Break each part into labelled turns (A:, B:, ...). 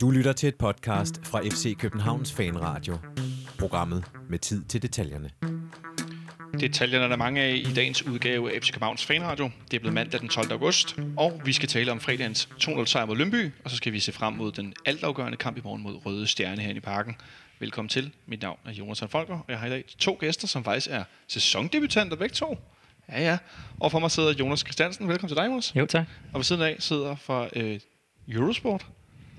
A: Du lytter til et podcast fra FC Københavns Fanradio. Programmet med tid til detaljerne.
B: Detaljerne er der mange af i dagens udgave af FC Københavns Fanradio. Det er blevet mandag den 12. august, og vi skal tale om fredagens 2-0 sejr mod Lønby, og så skal vi se frem mod den altafgørende kamp i morgen mod Røde Stjerne her i parken. Velkommen til. Mit navn er Jonas Folker, og jeg har i dag to gæster, som faktisk er sæsondebutanter begge to. Ja, ja. Og for mig sidder Jonas Christiansen. Velkommen til dig, Jonas.
C: Jo, tak.
B: Og ved siden af sidder fra øh, Eurosport.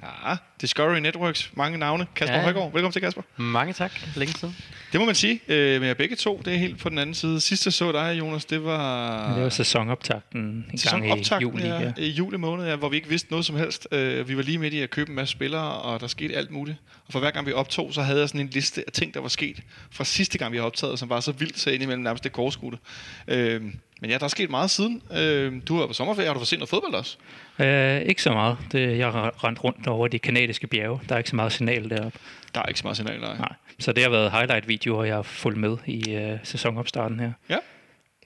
B: Ja, Discovery Networks, mange navne. Kasper ja. Højgaard, velkommen til Kasper.
C: Mange tak. Længe siden.
B: Det må man sige, øh, med jer begge to, det er helt på den anden side. Sidst jeg så dig, Jonas, det var...
C: Det var sæsonoptakten en gang i
B: Sæsonoptakten,
C: juli.
B: ja,
C: Ja.
B: i juli måned, ja, hvor vi ikke vidste noget som helst. Uh, vi var lige midt i at købe en masse spillere, og der skete alt muligt. Og for hver gang vi optog, så havde jeg sådan en liste af ting, der var sket fra sidste gang, vi har optaget, som var så vildt, så indimellem nærmest det korskudte. Uh, men ja, der er sket meget siden. Uh, du har været på sommerferie, har du fået set noget fodbold også?
C: Øh, ikke så meget. Det, jeg har rendt rundt over de kanadiske bjerge. Der er ikke så meget signal deroppe.
B: Der er ikke så meget signal, nej.
C: Nej. Så det har været highlight-videoer, jeg har fulgt med i øh, sæsonopstarten her.
B: Ja.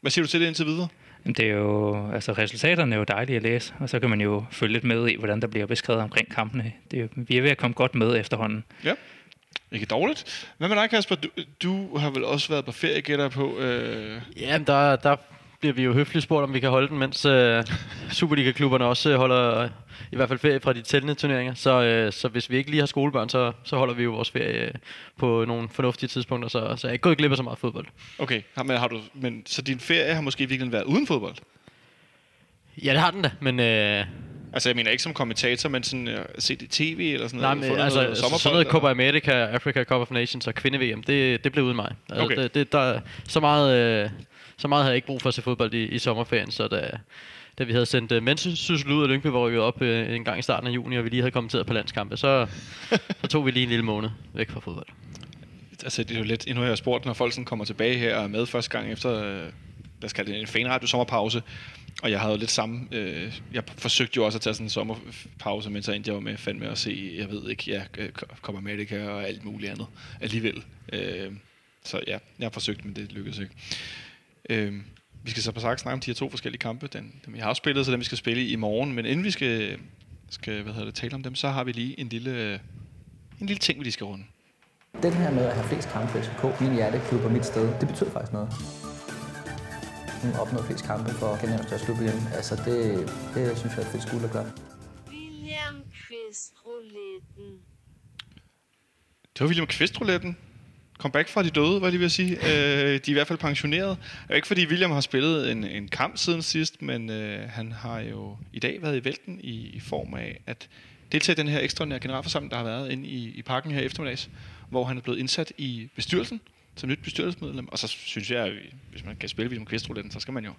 B: Hvad siger du til det indtil videre?
C: Det er jo, altså resultaterne er jo dejlige at læse, og så kan man jo følge lidt med i, hvordan der bliver beskrevet omkring kampene. Det er, vi er ved at komme godt med efterhånden.
B: Ja. Ikke dårligt. Hvad med dig, Kasper? Du, du har vel også været på ferie, gætter på. Øh,
D: Jamen, der, der bliver vi jo høfligt spurgt, om vi kan holde den, mens øh, Superliga-klubberne også øh, holder øh, i hvert fald ferie fra de tællende turneringer. Så, øh, så hvis vi ikke lige har skolebørn, så, så holder vi jo vores ferie øh, på nogle fornuftige tidspunkter. Så, så jeg er ikke gået glip af så meget fodbold.
B: okay, har, men, har du, men, så din ferie har måske virkelig været uden fodbold?
D: Ja, det har den da, men... Øh,
B: Altså, jeg mener ikke som kommentator, men sådan uh, set i tv eller sådan
D: Nej,
B: noget.
D: men
B: Fundet
D: altså,
B: noget
D: altså sådan noget Copa America, Africa Cup of Nations og kvinde-VM, det, det blev uden mig. Altså,
B: Okay.
D: det, det, der, så, meget, øh, så meget havde jeg ikke brug for at se fodbold i, i sommerferien, så da, da vi havde sendt øh, uh, Mensensyssel ud af Lyngby, hvor vi var op uh, øh, en gang i starten af juni, og vi lige havde kommenteret på landskampe, så, så tog vi lige en lille måned væk fra fodbold.
B: Altså, det er jo lidt, endnu har jeg spurgt, når folk sådan kommer tilbage her og er med første gang efter, øh, lad os kalde det en fanradio sommerpause, og jeg havde jo lidt samme, øh, jeg forsøgte jo også at tage sådan en sommerpause, men så endte jeg jo med fandme at se, jeg ved ikke, ja, kommer med det og alt muligt andet alligevel. Øh, så ja, jeg har forsøgt, men det lykkedes ikke. Øh, vi skal så på sagt snakke om de her to forskellige kampe, den, dem vi har spillet, så dem vi skal spille i morgen, men inden vi skal, skal hvad hedder det, tale om dem, så har vi lige en lille, en lille ting, vi lige skal runde.
E: Den her med at have flest kampe for FCK, min hjerteklub og mit sted, det betyder faktisk noget. Hun opnået flest kampe for Genævns største klub igen. Altså det, det synes jeg er et fedt skuld at gøre.
F: William Quist Rouletten.
B: Det var William Kvist-rouletten. Comeback fra de døde, hvad jeg lige vil sige. Øh, de er i hvert fald pensioneret. Ikke fordi William har spillet en, en kamp siden sidst, men øh, han har jo i dag været i vælten i, i form af at deltage i den her ekstraordinære generalforsamling, der har været inde i, i parken her eftermiddags, hvor han er blevet indsat i bestyrelsen som nyt bestyrelsesmedlem. Og så synes jeg, at hvis man kan spille William Kvist-rouletten, så skal man jo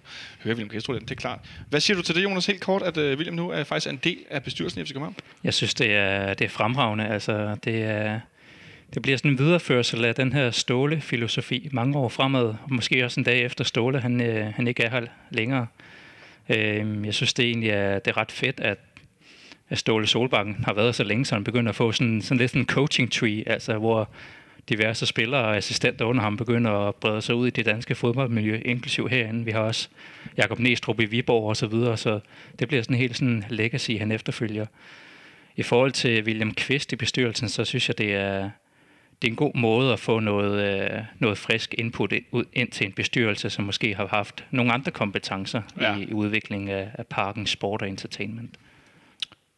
B: høre William Kvist-rouletten, det er klart. Hvad siger du til det, Jonas, helt kort, at øh, William nu er faktisk en del af bestyrelsen i FC København?
C: Jeg synes, det er, det er fremragende. Altså, det, er, det bliver sådan en videreførsel af den her Ståle-filosofi mange år fremad. Og måske også en dag efter Ståle, han, øh, han ikke er her længere. Øh, jeg synes det egentlig er, det er ret fedt, at, at Ståle Solbakken har været så længe, så han begynder at få sådan, sådan lidt en coaching tree, altså hvor diverse spillere og assistenter under ham begynder at brede sig ud i det danske fodboldmiljø, inklusiv herinde. Vi har også Jakob Næstrup i Viborg og så videre, så det bliver sådan helt sådan legacy, han efterfølger. I forhold til William Kvist i bestyrelsen, så synes jeg, det er, det er en god måde at få noget, øh, noget frisk input ind, ud, ind til en bestyrelse, som måske har haft nogle andre kompetencer
B: ja.
C: i, i udviklingen af, af parken, sport og entertainment.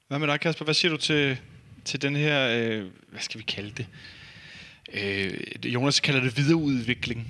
B: Hvad med dig, Kasper? Hvad siger du til, til den her, øh, hvad skal vi kalde det? Øh, Jonas kalder det videreudvikling.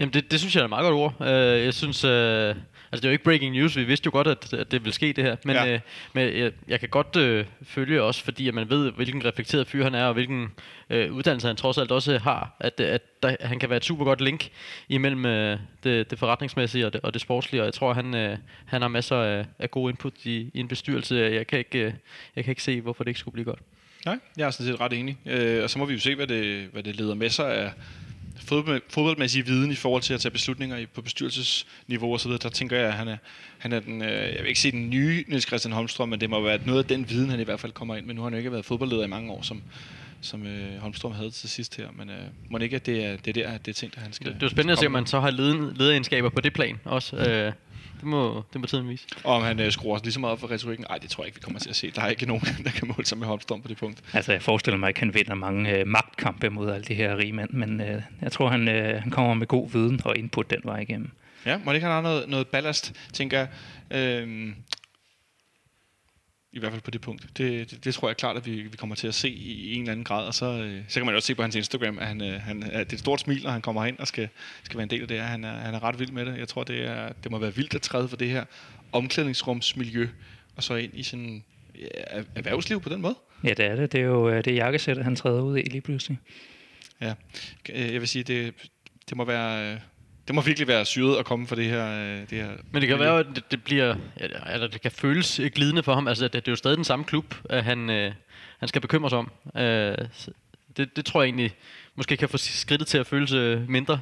D: Jamen, det, det synes jeg er et meget godt ord. Øh, jeg synes, øh, altså det er jo ikke breaking news, vi vidste jo godt, at, at det ville ske det her, men,
B: Ja.
D: øh, men jeg, jeg kan godt øh, følge også, fordi at man ved, hvilken reflekteret fyr han er, og hvilken øh, uddannelse han trods alt også har, at, at der, han kan være et super godt link imellem øh, det, det forretningsmæssige og det, og det sportslige, og jeg tror, han, øh, han har masser af, af gode input i, i en bestyrelse. Jeg kan, ikke, øh, jeg kan ikke se, hvorfor det ikke skulle blive godt.
B: Nej, jeg er sådan set ret enig. Øh, og så må vi jo se, hvad det, hvad det leder med sig af fodbold, fodboldmæssig viden i forhold til at tage beslutninger i- på bestyrelsesniveau og så videre. Der tænker jeg, at han er, han er den, øh, jeg vil ikke sige den nye Niels Christian Holmstrøm, men det må være noget af den viden, han i hvert fald kommer ind med. Nu har han jo ikke været fodboldleder i mange år, som, som øh, Holmstrøm havde til sidst her. Men øh, må ikke, at det er, det er der, at det er ting, der han skal...
D: Det er jo spændende at se, om man så har leden, på det plan også. Øh, det må, det må tiden vise.
B: Og om han øh, skruer også lige så meget op for retorikken, nej, det tror jeg ikke, vi kommer til at se. Der er ikke nogen, der kan måle sig med Holmstrøm på det punkt.
C: Altså, jeg forestiller mig ikke, at han vinder mange øh, magtkampe mod alle de her rige mænd, men øh, jeg tror, han, øh, han kommer med god viden og input den vej igennem.
B: Ja, må det ikke have noget, noget ballast, tænker jeg. Øhm, I hvert fald på det punkt. Det, det, det tror jeg klart, at vi, vi kommer til at se i, en eller anden grad. Og så, øh, så kan man jo også se på hans Instagram, at, han, øh, han, at det er et stort smil, når han kommer ind og skal, skal være en del af det her. Han er, han er ret vild med det. Jeg tror, det, er, det må være vildt at træde for det her omklædningsrumsmiljø, og så ind i sådan ja, erhvervsliv på den måde.
C: Ja, det er det. Det er jo øh, det jakkesæt, han træder ud i lige pludselig.
B: Ja, øh, jeg vil sige, det, det må være... Det må virkelig være syret at komme for det her. øh, Det her
D: Men det kan være, at det, det bliver, eller det kan føles glidende for ham. Altså, det, det er jo stadig den samme klub, at han, øh, han skal bekymre sig om. Øh, det, det tror jeg egentlig måske kan få skridtet til at føles øh, mindre.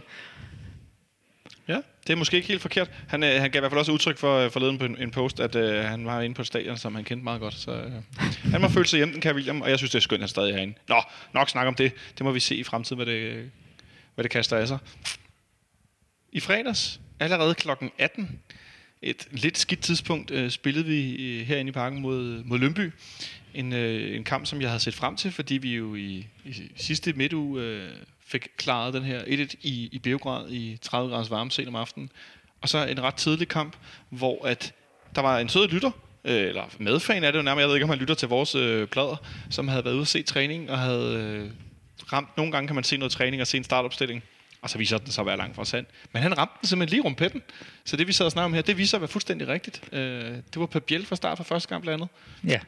B: Ja, det er måske ikke helt forkert. Han, øh, han gav i hvert fald også udtryk for øh, forleden på en, en post, at øh, han var inde på et stadion, som han kendte meget godt. Så øh, han må føle sig hjemme, den kan William, og jeg synes, det er skønt, at han stadig er herinde. Nå, nok snak om det. Det må vi se i fremtiden, hvad det, hvad det kaster af sig. I fredags, allerede klokken 18, et lidt skidt tidspunkt, øh, spillede vi øh, herinde i parken mod, mod Lønby. En, øh, en kamp, som jeg havde set frem til, fordi vi jo i, i sidste midtuge øh, fik klaret den her 1-1 i, i Beograd i 30 graders varme sent om aftenen. Og så en ret tidlig kamp, hvor at der var en sød lytter, øh, eller medfan er det jo nærmere, jeg ved ikke, om han lytter til vores øh, plader, som havde været ude og se træning, og havde øh, ramt, nogle gange kan man se noget træning og se en startopstilling, og så viser den sig at være langt fra sand. Men han ramte den simpelthen lige pletten. Så det vi sad og snakker om her, det viser sig at være fuldstændig rigtigt. Øh, det var Pep Biel fra start fra første kamp blandt andet.
C: Ja,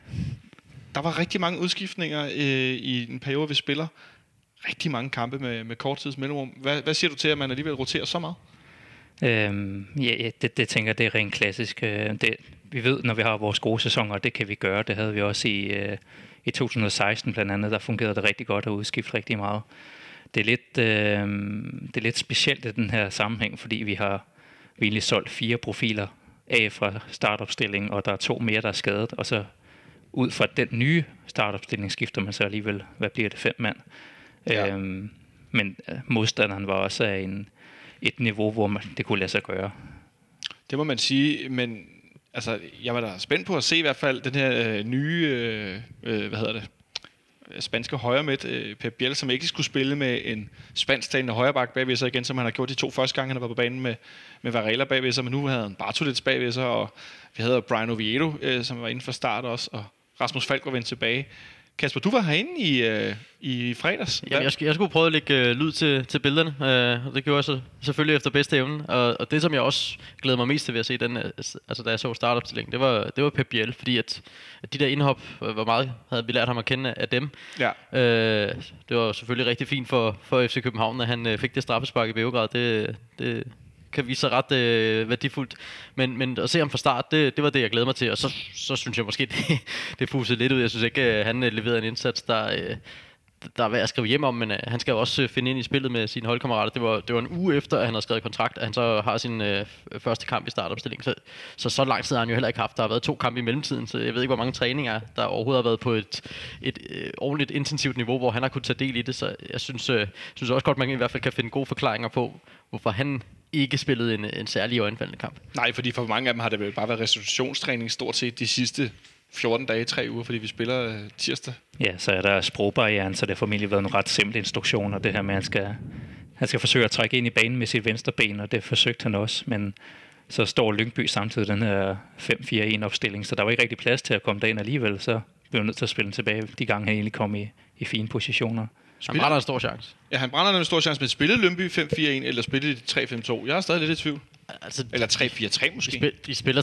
B: Der var rigtig mange udskiftninger øh, i en periode, vi spiller. Rigtig mange kampe med, med kort tids mellemrum. Hvad, hvad siger du til, at man alligevel roterer så meget?
C: Øhm, ja, ja det, det tænker jeg, det er rent klassisk. Øh, Det, vi ved, når vi har vores gode sæsoner, og det kan vi gøre. Det havde vi også i, øh, i 2016 blandt andet. Der fungerede det rigtig godt at udskifte rigtig meget. Det er lidt, øh, det er lidt specielt i den her sammenhæng, fordi vi har vi egentlig solgt fire profiler af fra startopstillingen, og der er to mere, der er skadet, og så ud fra den nye startopstilling skifter man så alligevel, hvad bliver det, fem mand.
B: Ja.
C: Øhm, men øh, modstanderen var også af en, et niveau, hvor man, det kunne lade sig gøre.
B: Det må man sige, men altså, jeg var da spændt på at se i hvert fald den her øh, nye, øh, øh, hvad hedder det, Øh, spanske højre midt, øh, Pep Biel, som ikke skulle spille med en spansktalende højreback bagved sig igen, som han har gjort de to første gange, han var på banen med, med Varela bagved sig, men nu havde han Bartolets bagved sig, og vi havde Brian Oviedo, øh, som var inden for start også, og Rasmus Falk var vendt tilbage. Kasper, du var herinde i, øh, i fredags.
D: Jamen, jeg, jeg skulle prøve at lægge øh, lyd til, til billederne, øh, og det gjorde jeg så selvfølgelig efter bedste evne. Og, og det, som jeg også glæder mig mest til ved at se, den, øh, altså da jeg så startopstillingen, det var, det var Pep Biel, fordi at, at de der indhop, øh, hvor meget havde vi lært ham at kende af dem.
B: Ja.
D: Øh, det var selvfølgelig rigtig fint for, for FC København, at han øh, fik det straffespark i Beograd. Det, det kan vise sig ret øh, værdifuldt. Men, men at se ham fra start, det, det var det, jeg glæder mig til. Og så, så synes jeg måske, det, det fusede lidt ud. Jeg synes ikke, at han øh, leverede en indsats, der... Øh, der er værd at skrive hjem om, men øh, han skal jo også øh, finde ind i spillet med sine holdkammerater. Det var, det var en uge efter, at han har skrevet kontrakt, at han så har sin øh, første kamp i startopstilling. Så, så så lang tid har han jo heller ikke haft. Der har været to kampe i mellemtiden, så jeg ved ikke, hvor mange træninger, der overhovedet har været på et, et øh, ordentligt intensivt niveau, hvor han har kunnet tage del i det. Så jeg synes, øh, synes også godt, man i hvert fald kan finde gode forklaringer på, hvorfor han ikke spillede en, en særlig øjenfaldende kamp.
B: Nej, fordi for mange af dem har det vel bare været restitutionstræning stort set de sidste 14 dage, 3 uger, fordi vi spiller øh, tirsdag.
C: Ja, så er der sprogbarrieren, så det har formentlig været nogle ret simple instruktioner, det her med, at han skal, han skal forsøge at trække ind i banen med sit venstre ben, og det forsøgte han også, men så står Lyngby samtidig den her 5-4-1 opstilling, så der var ikke rigtig plads til at komme derind alligevel, så blev han nødt til at spille den tilbage, de gange han egentlig kom i, i fine positioner.
D: Han brænder en stor chance.
B: Ja, han brænder en stor chance med at spille Lønby 5-4-1, eller spille de 3-5-2. Jeg er stadig lidt i tvivl.
D: Altså,
B: Eller 3-4-3
D: de,
B: måske.
D: spil, de spiller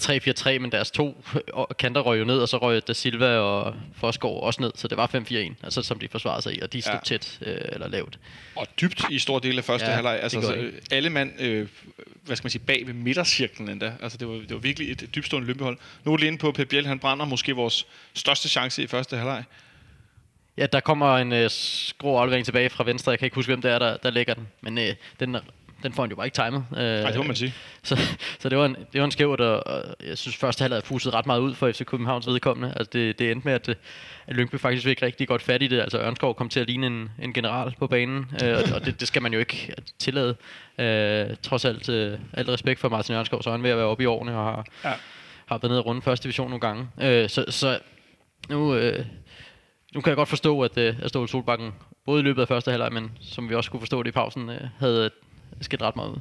D: 3-4-3, men deres to øh, kanter røg jo ned, og så røg Da Silva og Forsgaard også ned, så det var 5-4-1, altså som de forsvarede sig i, og de stod
B: Ja.
D: tæt øh, eller lavt.
B: Og dybt i stor del af første ja, halvleg. Altså,
D: gør
B: så,
D: de.
B: øh, alle mand, øh, hvad skal man sige, bag ved midtercirklen endda. Altså, det var, det var virkelig et dybstående lømpehold. Nu er det inde på Pep Biel, han brænder måske vores største chance i første halvleg.
D: Ja, der kommer en øh, skrå aflevering tilbage fra venstre, jeg kan ikke huske, hvem det er, der, der lægger den, men øh, den, den får han jo bare ikke timet. Øh,
B: Nej, det må man sige.
D: Så, så det var en, det var en skævt, og, og jeg synes første halvleg fuset ret meget ud for FC Københavns vedkommende. Altså det, det endte med, at, at Lyngby faktisk fik rigtig godt fat i det. Altså Ørnskov kom til at ligne en, en general på banen, øh, og, og det, det, skal man jo ikke tillade. Øh, trods alt, øh, alt respekt for Martin Ørnskov, så er han ved at være oppe i årene og har,
B: Ja.
D: har været nede og runde første division nogle gange. Øh, så, så nu, øh, nu kan jeg godt forstå, at, øh, at Ståle Solbakken, både i løbet af første halvleg, men som vi også kunne forstå det i pausen, øh, havde skidt ret meget ud.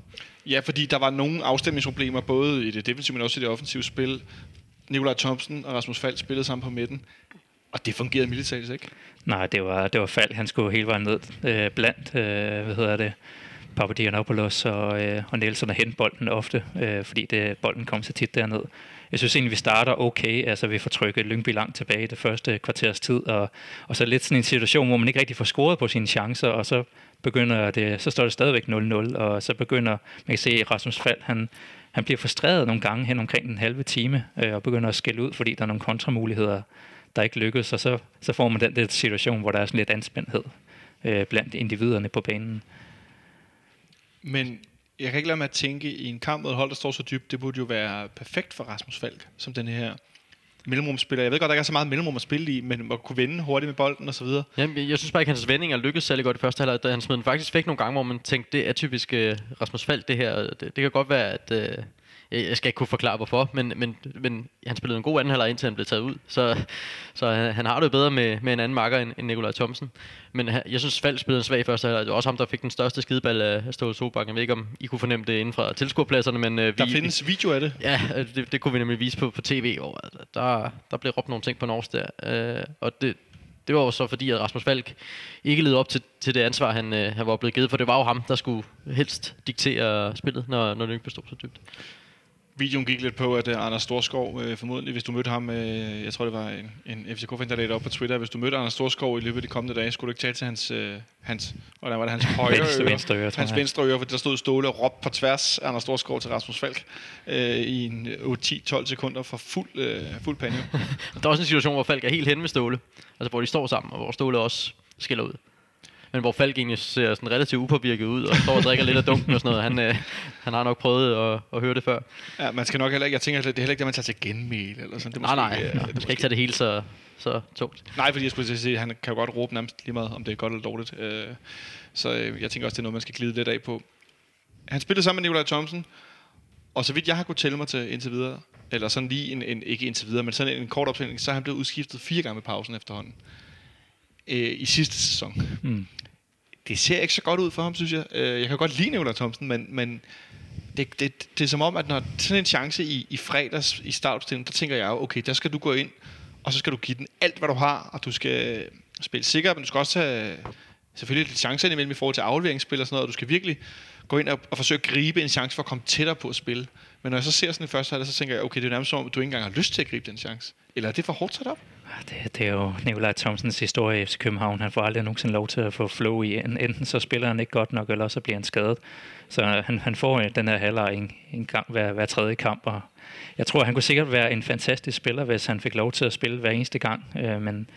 B: Ja, fordi der var nogle afstemningsproblemer, både i det defensive, men også i det offensive spil. Nikolaj Thomsen og Rasmus Falk spillede sammen på midten, og det fungerede militært ikke.
C: Nej, det var, det var fald. Han skulle hele vejen ned øh, blandt, øh, hvad hedder det, Papadionopoulos og, øh, og Nielsen og hente bolden ofte, øh, fordi det, bolden kom så tit derned. Jeg synes egentlig, vi starter okay. Altså, vi får trykket Lyngby langt tilbage i det første kvarters tid, og, og så lidt sådan en situation, hvor man ikke rigtig får scoret på sine chancer, og så begynder det, så står det stadigvæk 0-0, og så begynder, man kan se, Rasmus Fald, han, han bliver frustreret nogle gange hen omkring den halve time, øh, og begynder at skælde ud, fordi der er nogle kontramuligheder, der ikke lykkes, og så, så får man den der situation, hvor der er sådan lidt anspændthed øh, blandt individerne på banen.
B: Men jeg kan ikke lade mig at tænke, i en kamp mod et hold, der står så dybt, det burde jo være perfekt for Rasmus Falk, som den her mellemrumspiller. Jeg ved godt, der ikke er så meget mellemrum at spille i, men at kunne vende hurtigt med bolden og så videre.
D: Jamen, jeg- jeg synes bare ikke, hans vendinger lykkedes særlig godt i første halvleg. Da Han smed den faktisk væk nogle gange, hvor man tænkte, det er typisk øh, Rasmus Falk, det her. Det, det kan godt være, at... Øh jeg jeg skal ikke kunne forklare, hvorfor, men, men, men han spillede en god anden halvleg, indtil han blev taget ud. Så, så han, han har det jo bedre med, med en anden makker end, end Nikolaj Thomsen. Men jeg synes, Falk spillede en svag første halvleg. Det var også ham, der fik den største skideball af Ståle Solbakken. Jeg ved ikke, om I kunne fornemme det inden fra tilskuerpladserne, men uh, vi,
B: Der findes video af det.
D: Ja, øh, det, det kunne vi nemlig vise på, på tv, hvor altså, der, der blev råbt nogle ting på Norsk der. Øh, og det, det var jo så fordi, at Rasmus Falk ikke levede op til, til det ansvar, han, øh, han var blevet givet, for det var jo ham, der skulle helst diktere spillet, når, når Lyngby stod så dybt.
B: Videoen gik lidt på, at uh, Anders Storskov, uh, formodentlig, hvis du mødte ham, uh, jeg tror det var en, en FCK-fan, der lagde det op på Twitter, hvis du mødte Anders Storskov i løbet af de kommende dage, skulle du ikke tale til hans, uh, hans hvordan var det, hans højre
C: Venstre-
B: øre,
C: venstre øre,
B: hans
C: jeg.
B: venstre øre, for der stod Ståle og råbte på tværs af Anders Storskov til Rasmus Falk uh, i en uh, 8-10-12 sekunder for fuld, uh, fuld panje.
D: Der er også en situation, hvor Falk er helt hen med Ståle, altså hvor de står sammen, og hvor Ståle også skiller ud. Men hvor Falk egentlig ser sådan relativt upåvirket ud, og står og drikker lidt af dunken og sådan noget. Han, øh, han har nok prøvet at, at høre det før.
B: ja, man skal nok heller ikke, jeg tænker, det er heller ikke det, man tager til genmæl, eller sådan. Det er
D: Nej, nej,
B: måske, øh, det er
D: man skal ikke tage det hele så, så tungt.
B: Nej, fordi jeg skulle sige, at han kan jo godt råbe nærmest lige meget, om det er godt eller dårligt. Øh, Så øh, jeg tænker også, det er noget, man skal glide lidt af på. Han spillede sammen med Nikolaj Thomsen, og så vidt jeg har kunnet tælle mig til indtil videre, eller sådan lige en, en ikke indtil videre, men sådan en, en kort opstilling, så er han blevet udskiftet fire gange med pausen efterhånden. Øh, I sidste sæson.
C: Mm.
B: Det ser ikke så godt ud for ham, synes jeg. Øh, jeg kan godt lide Nikolaj Thomsen, men, men det, det, det er som om, at når sådan en chance i, i fredags i startopstillingen, der tænker jeg jo, okay, der skal du gå ind, og så skal du give den alt, hvad du har, og du skal spille sikkert, men du skal også have selvfølgelig lidt chancer imellem i forhold til afleveringsspil og sådan noget, og du skal virkelig gå ind og, og forsøge at gribe en chance for at komme tættere på at spille. Men når jeg så ser sådan en første halvleg, så tænker jeg, okay, det er nærmest som om, du ikke engang har lyst til at gribe den chance. Eller er det for hårdt sat op?
C: Ah, det, det er jo Nikolaj Thomsens historie i FC København. Han får aldrig nogensinde lov til at få flow i. Enten så spiller han ikke godt nok, eller så bliver han skadet. Så han, han får øh, den her halvleg en, en gang hver, hver tredje kamp. Og jeg tror, han kunne sikkert være en fantastisk spiller, hvis han fik lov til at spille hver eneste gang. Øh, men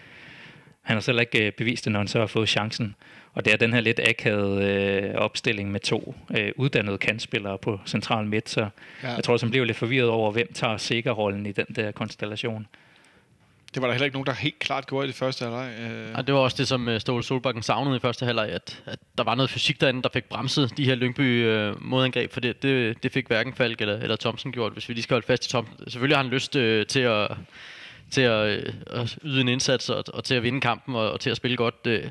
C: han har selv ikke øh, bevist det, når han så har fået chancen. Og det er den her lidt akavede øh, opstilling med to øh, uddannede kantspillere på central midt. Så
B: Ja.
C: ja. jeg tror, han bliver lidt forvirret over, hvem tager sikker-rollen i den der konstellation.
B: Det var der heller ikke nogen, der helt klart gjorde i det første halvleg. Øh,
D: Og det var også det, som øh, Ståle Solbakken savnede i første halvleg, at, at der var noget fysik derinde, der fik bremset de her Lyngby øh, modangreb, for det, det, det fik hverken Falk eller, eller Thomsen gjort, hvis vi lige skal holde fast i Thomsen. Selvfølgelig har han lyst øh, til at til at, øh, at yde en indsats og, og til at vinde kampen og, og til at spille godt. Øh,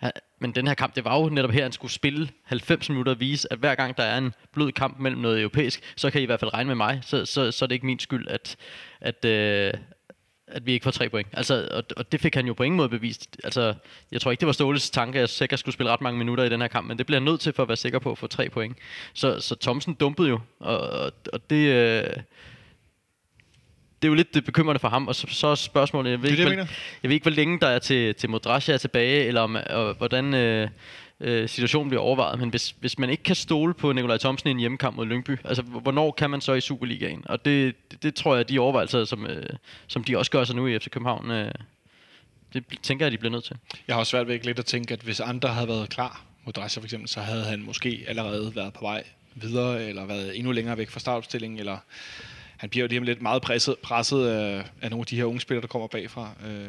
D: han- men den her kamp, det var jo netop her, han skulle spille 90 minutter og vise, at hver gang der er en blød kamp mellem noget europæisk, så kan I i hvert fald regne med mig. Så, så, så er det ikke min skyld, at, at, øh, at vi ikke får tre point. Altså, og, og det fik han jo på ingen måde bevist. Altså, jeg tror ikke, det var Ståles tanke, at jeg sikkert skulle spille ret mange minutter i den her kamp, men det bliver han nødt til for at være sikker på at få tre point. Så, så Thomsen dumpede jo, og, og, og det... Øh, det er jo lidt det bekymrende for ham, og så, så er spørgsmålet, jeg ved,
B: Det
D: ikke,
B: det, jeg
D: hvor, jeg ved ikke, hvor længe der er til, til Modrasja er tilbage, eller om, og, hvordan øh, øh, situationen bliver overvejet, men hvis, hvis man ikke kan stole på Nikolaj Thomsen i en hjemmekamp mod Lyngby, altså hvornår kan man så i Superligaen? Og det, det, det tror jeg, de overvejelser, som, øh, som de også gør sig nu i FC København, øh, det tænker jeg, de bliver nødt til.
B: Jeg har også svært ved ikke lidt at tænke, at hvis andre havde været klar mod Dresser for eksempel, så havde han måske allerede været på vej videre, eller været endnu længere væk fra startopstillingen, eller han bliver jo lige om lidt meget presset, presset af, af nogle af de her unge spillere, der kommer bagfra. Øh,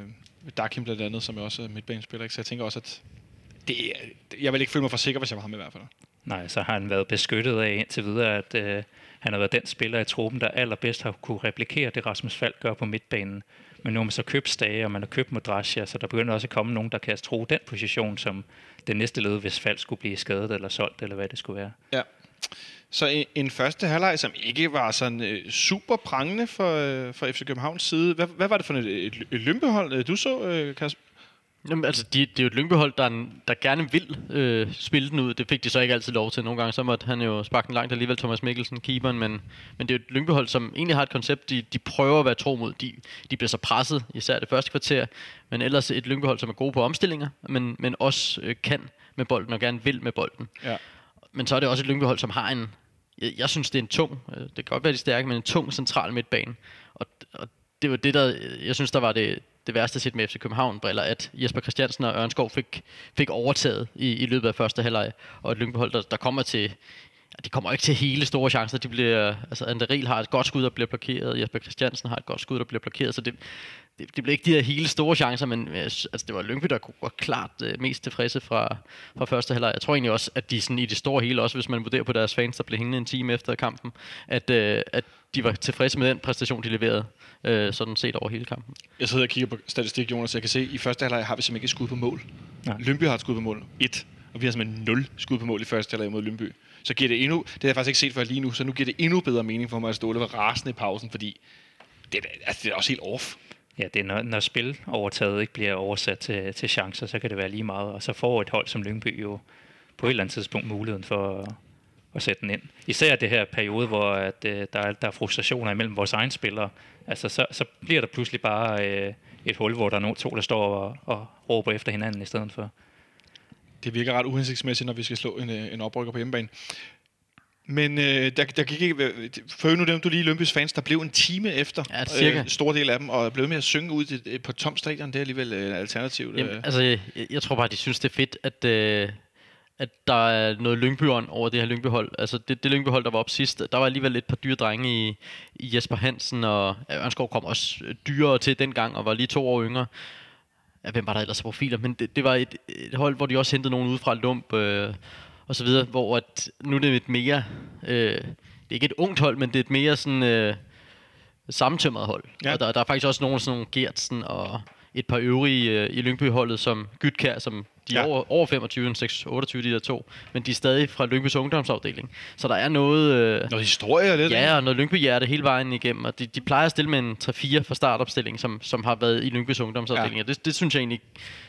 B: Dakim blandt andet, som jo også er midtbanespiller, ikke? så jeg tænker også, at det, er- jeg vil ikke føle mig for sikker, hvis jeg var ham i hvert fald.
C: Nej, så har han været beskyttet af indtil videre, at øh, han har været den spiller i truppen, der allerbedst har kunne replikere det, Rasmus Falk gør på midtbanen. Men nu har man så købt Stage, og man har købt Modrasja, så der begynder også at komme nogen, der kan tro den position som den næste led, hvis Falk skulle blive skadet eller solgt, eller hvad det skulle være.
B: Ja. Så en, en første halvleg, som ikke var sådan øh, super prangende for, øh, for FC Københavns side. Hvad, hvad var det for et, et, et lømpehold, øh, du så, øh, Kasper?
D: Jamen, altså, de, det er jo et lyngbehold, der, er en- der gerne vil øh, spille den ud. Det fik de så ikke altid lov til. Nogle gange så måtte han jo sparke den langt alligevel, Thomas Mikkelsen, keeperen. Men, men det er jo et lyngbehold, som egentlig har et koncept, de, de prøver at være tro mod. De, de bliver så presset, især det første kvarter. Men ellers et lyngbehold, som er gode på omstillinger, men, men også øh, kan med bolden og gerne vil med bolden.
B: Ja.
D: Men så er det også et lyngbehold, som har en... Jeg, jeg synes, det er en tung... øh, Det kan godt være, de stærke, men en tung central midtbane. Og, og det var det, der... Jeg synes, der var det, det værste set med FC København-briller, at Jesper Christiansen og Ørnskov fik, fik overtaget i, i løbet af første halvleg. Og et lyngbehold, der, der kommer til... De kommer ikke til hele store chancer. De bliver, altså, Anderil har et godt skud, der bliver blokeret. Jesper Christiansen har et godt skud, der bliver blokeret. Så det, det, det blev ikke de her hele store chancer, men øh, altså, det var Lyngby, der kunne- var klart øh, mest tilfredse fra, fra første halvleg. Jeg tror egentlig også, at de sådan, i det store hele, også hvis man vurderer på deres fans, der blev hængende en time efter kampen, at, øh, at de var tilfredse med den præstation, de leverede, øh, sådan set over hele kampen.
B: Jeg sidder og kigger på statistik, Jonas, så jeg kan se, at i første halvleg har vi simpelthen ikke et skud på mål.
C: Nej.
B: Lyngby har et skud på mål. Et. Og vi har simpelthen 0 skud på mål i første halvleg mod Lyngby. Så giver det endnu, det har jeg faktisk ikke set før lige nu, så nu giver det endnu bedre mening for mig at Ståle var rasende i pausen, fordi det, altså, det er også helt off.
C: Ja, det er når, når spil overtaget ikke bliver oversat til, til chancer, så kan det være lige meget. Og så får et hold som Lyngby jo på et eller andet tidspunkt muligheden for at, at sætte den ind. Især det her periode, hvor at, øh, der, er, der er frustrationer imellem vores egne spillere. Altså, så, så bliver der pludselig bare øh, et hul, hvor der er nogen to, der står og, og råber efter hinanden i stedet for.
B: Det virker ret uhensigtsmæssigt, når vi skal slå en, øh, en oprykker på hjemmebane. Men øh, der, der gik ikke... øh, For nu nævnte du lige Lyngby's fans, der blev en time efter.
D: Ja, cirka.
B: Øh, stor del af dem, og blev med at synge ud i- på et tomt stadion. Det er alligevel øh, alternativt.
D: Jamen,
B: øh.
D: altså, jeg, jeg tror bare, de synes, det er fedt, at, øh, at der er noget Lyngbyånd over det her Lyngbyhold. Altså, det, det Lyngbyhold, der var op sidst, der var alligevel et par dyre drenge i, i Jesper Hansen, og Ørnskov kom også dyrere til dengang, og var lige to år yngre. Ja, hvem var der ellers profiler? Men det, det var et, et hold, hvor de også hentede nogen ud fra Lump, øh, og så videre, hvor at, nu er det et mere... Øh, det er ikke et ungt hold, men det er et mere sådan... Øh, sammentømret hold.
B: Ja.
D: Og der, der er faktisk også nogle sådan nogle Gertsen og et par øvrige øh, i Lyngby-holdet, som Gytkær, som de er
B: Ja.
D: over, over 25, en 6, 28 de der to, men de er stadig fra Lyngbys ungdomsafdeling. Så der er noget... Øh,
B: Noget historie lidt.
D: Ja, og noget Lyngby-hjerte hele vejen igennem, og de, de plejer at stille med en 3-4 fra startopstilling, som, som har været i Lyngbys ungdomsafdeling,
B: Ja.
D: og det, det synes jeg egentlig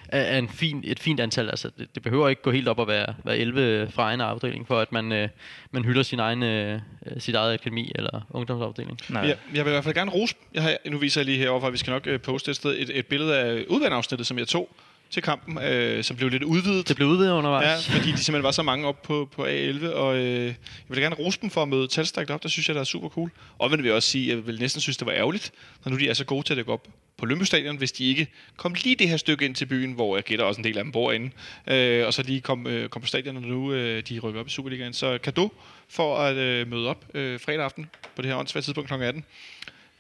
D: er, er en fin, et fint antal. Altså, det, det behøver ikke gå helt op og være, være 11 fra egen afdeling, for at man, øh, man hylder sin egen, øh, sit eget akademi eller ungdomsafdeling.
C: Nej,
B: Jeg, jeg vil i hvert fald gerne rose. Jeg har, nu viser jeg lige herovre, for vi skal nok øh, poste et sted, et, et billede af udvandsafsnittet, som jeg tog til kampen, øh, som blev lidt udvidet.
D: Det blev udvidet
B: Ja,
D: undervejs.
B: fordi de simpelthen var så mange op på, på A11, og øh, jeg vil gerne rose dem for at møde talstrækt op. Det synes jeg, der er super cool. Og vil jeg også sige, jeg vil næsten synes, det var ærgerligt, når nu de er så gode til at gå op på Lønby Stadion, hvis de ikke kom lige det her stykke ind til byen, hvor jeg gætter også en del af dem bor inde, øh, og så lige kom, øh, kom på stadion, når nu øh, de rykker op i Superligaen. Så kado for at øh, møde op øh, fredag aften på det her åndssvagt tidspunkt kl. 18.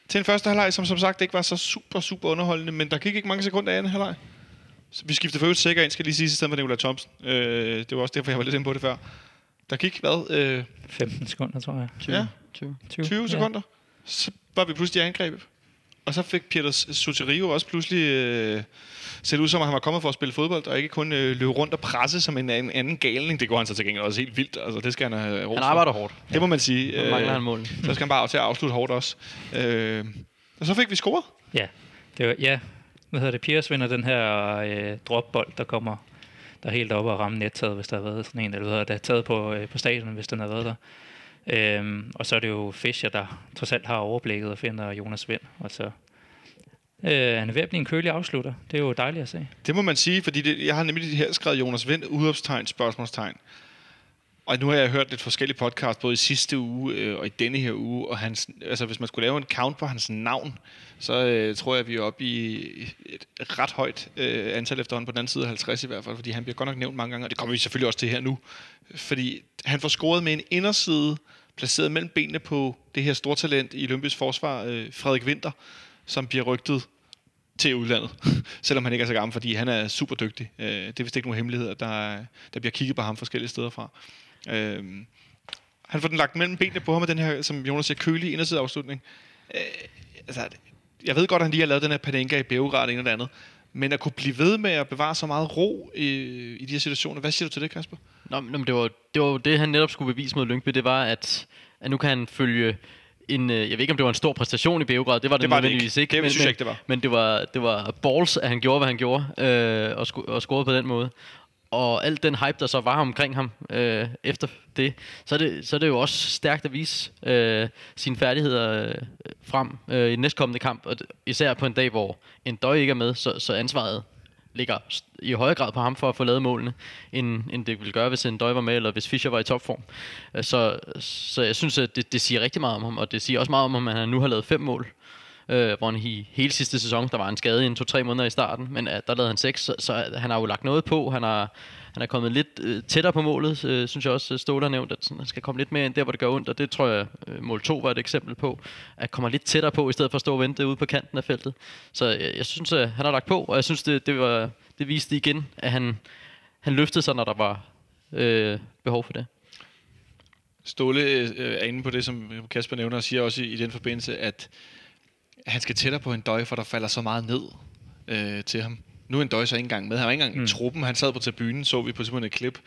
B: Til en første halvleg, som som sagt ikke var så super, super underholdende, men der gik ikke mange sekunder af anden halvleg. Så vi skiftede for øvrigt sikker ind, skal lige sige, i stedet for Nicolai Thomsen. Øh, det var også derfor, jeg var lidt inde på det før. Der gik, hvad, øh,
C: 15 sekunder, tror jeg.
D: 20.
B: Ja.
D: 20.
C: 20,
B: 20 sekunder? Så var vi pludselig i angrebet. Og så fik Peter Soterio også pludselig øh, set ud som, at han var kommet for at spille fodbold, og ikke kun øh, løbe rundt og presse som en, en anden galning. Det går han så til gengæld også helt vildt. Altså, det skal han have ros
D: Han
B: for.
D: arbejder hårdt.
B: Det må man sige.
D: Nu mangler han mål.
B: Så skal han bare til at afslutte hårdt også. Øh, og så fik vi scoret.
C: Ja, det var, ja. Hvad hedder det? Piers vinder den her øh, dropbold, der kommer der er helt oppe og ramme nettaget, hvis der har været sådan en, eller hvad hedder det, taget på, øh, på stadion, hvis den har været der. Øhm, og så er det jo Fischer, der trods alt har overblikket og finder Jonas Vind. Og så øh, han er ved at blive en kølig afslutter. Det er jo dejligt at se.
B: Det må man sige, fordi det, jeg har nemlig her skrevet Jonas Vind, udopstegn, spørgsmålstegn. Og nu har jeg hørt lidt forskellige podcast, både i sidste uge øh, og i denne her uge, og hans, altså hvis man skulle lave en count på hans navn, så øh, tror jeg, at vi er oppe i et ret højt øh, antal efterhånden på den anden side af 50 i hvert fald, fordi han bliver godt nok nævnt mange gange, og det kommer vi selvfølgelig også til her nu, fordi han får scoret med en inderside, placeret mellem benene på det her stortalent i Olympisk forsvar, øh, Frederik Winter, som bliver rygtet til udlandet, selvom han ikke er så gammel, fordi han er super dygtig. Øh, det er vist ikke nogen hemmelighed, at der, der bliver kigget på ham forskellige steder fra. Øh, han får den lagt mellem benene på ham med den her, som Jonas siger, kølige indersideafslutning. Øh, altså, jeg ved godt, at han lige har lavet den her Panenka i Beograd og eller andet, men at kunne blive ved med at bevare så meget ro i, i de her situationer, hvad siger du til det, Kasper?
D: Nå, men- det var, det var det, han netop skulle bevise mod Lyngby, det var, at, at nu kan han følge en, øh, jeg ved ikke, om det var en stor præstation i Beograd, det var det,
B: Det var det
D: nødvendigvis
B: ikke. Det
D: men,
B: synes jeg ikke, det var.
D: Men det var, det var balls, at han gjorde, hvad han gjorde, øh, og, sco- og scorede på den måde. Og alt den hype, der så var omkring ham øh, efter det, så er det, så er det jo også stærkt at vise øh, sine færdigheder øh, frem øh, i næstkommende kamp. Og især på en dag, hvor en døj ikke er med, så, så ansvaret ligger i højere grad på ham for at få lavet målene, end, end det ville gøre, hvis en døj var med, eller hvis Fischer var i topform. Øh, så, så jeg synes, at det, det siger rigtig meget om ham, og det siger også meget om at han nu har lavet fem mål. Øh, hvor han i hele sidste sæson, der var en skade i en to-tre måneder i starten, men øh, der lavede han seks, så, så han har jo lagt noget på. Han har, han er kommet lidt øh, tættere på målet, øh, synes jeg også, øh, Ståle har nævnt, at sådan, han skal komme lidt mere ind der, hvor det gør ondt, og det tror jeg, øh, mål 2 var et eksempel på, at komme lidt tættere på, i stedet for at stå og vente ude på kanten af feltet. Så jeg, jeg synes, at han har lagt på, og jeg synes, det, det, var, det viste igen, at han, han løftede sig, når der var øh, behov for det.
B: Ståle øh, er inde på det, som Kasper nævner, og siger også i, i den forbindelse, at han skal tættere på en døj, for der falder så meget ned øh, til ham. Nu er en døj så ikke engang med. Han var ikke engang mm. i truppen. Han sad på tribunen, så vi på simpelthen et klip.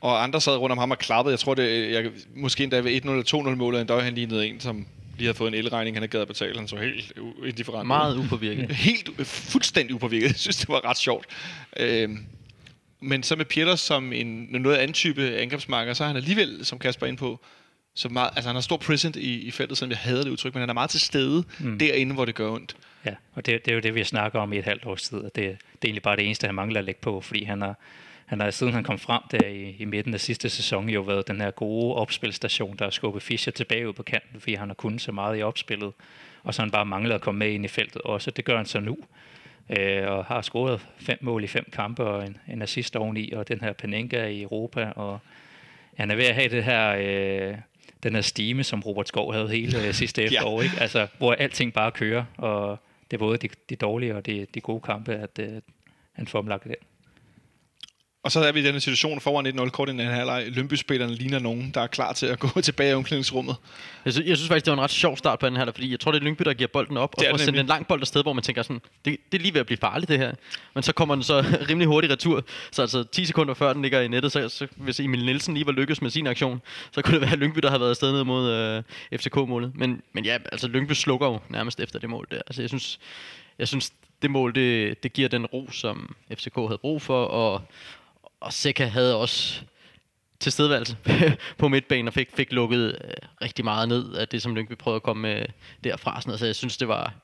B: Og andre sad rundt om ham og klappede. Jeg tror, det, jeg, måske endda ved 1-0 eller 2-0 målet en døj, han lignede en, som lige havde fået en elregning, han ikke gad at betale. Han så helt indifferent.
D: Meget upåvirket.
B: Helt øh, fuldstændig upåvirket. Jeg synes, det var ret sjovt. Øhm, men så med Pieters som en noget anden type angrebsmarker, så er han alligevel, som Kasper er inde på, så meget, altså han har stor present i, i feltet, selvom jeg hader det udtryk, men han er meget til stede mm. derinde, hvor det gør ondt.
C: Ja, og det, det er jo det, vi har snakket om i et halvt års tid, og det, det er egentlig bare det eneste, han mangler at lægge på, fordi han har, han har siden han kom frem der i, i midten af sidste sæson, jo været den her gode opspilstation, der har skubbet Fischer tilbage ud på kanten, fordi han har kunnet så meget i opspillet, og så han bare manglet at komme med ind i feltet også. Det gør han så nu, øh, og har scoret fem mål i fem kampe og en, en assist oveni, og den her Panenka i Europa, og han er ved at have det her... Øh, den her stime, som Robert Skov havde hele øh, sidste efterår, ikke? Altså, hvor alting bare kører, og det er både de, de dårlige og de, de gode kampe, at øh, han får dem lagt ind.
B: Og så er vi i denne situation foran 1-0 kort inden den halvleg. Lønby-spillerne ligner nogen, der er klar til at gå tilbage i omklædningsrummet.
D: Jeg synes, jeg synes faktisk, det var en ret sjov start på den her, fordi jeg tror, det er Lyngby, der giver bolden op, og
B: er
D: sendt
B: nemlig.
D: en lang bold afsted, hvor man tænker sådan, det, det er lige ved at blive farligt det her. Men så kommer den så rimelig hurtigt retur, så altså 10 sekunder før den ligger i nettet, så, så hvis Emil Nielsen lige var lykkes med sin aktion, så kunne det være Lyngby, der har været afsted ned mod øh, FCK-målet. Men, men ja, altså Lyngby slukker jo nærmest efter det mål der. Altså jeg synes, jeg synes det mål, det, det giver den ro, som FCK havde brug for, og, og Seca havde også tilstedeværelse på midtbanen og fik, fik lukket øh, rigtig meget ned af det, som Lyngby prøvede at komme med derfra. Sådan, altså, jeg synes, det var...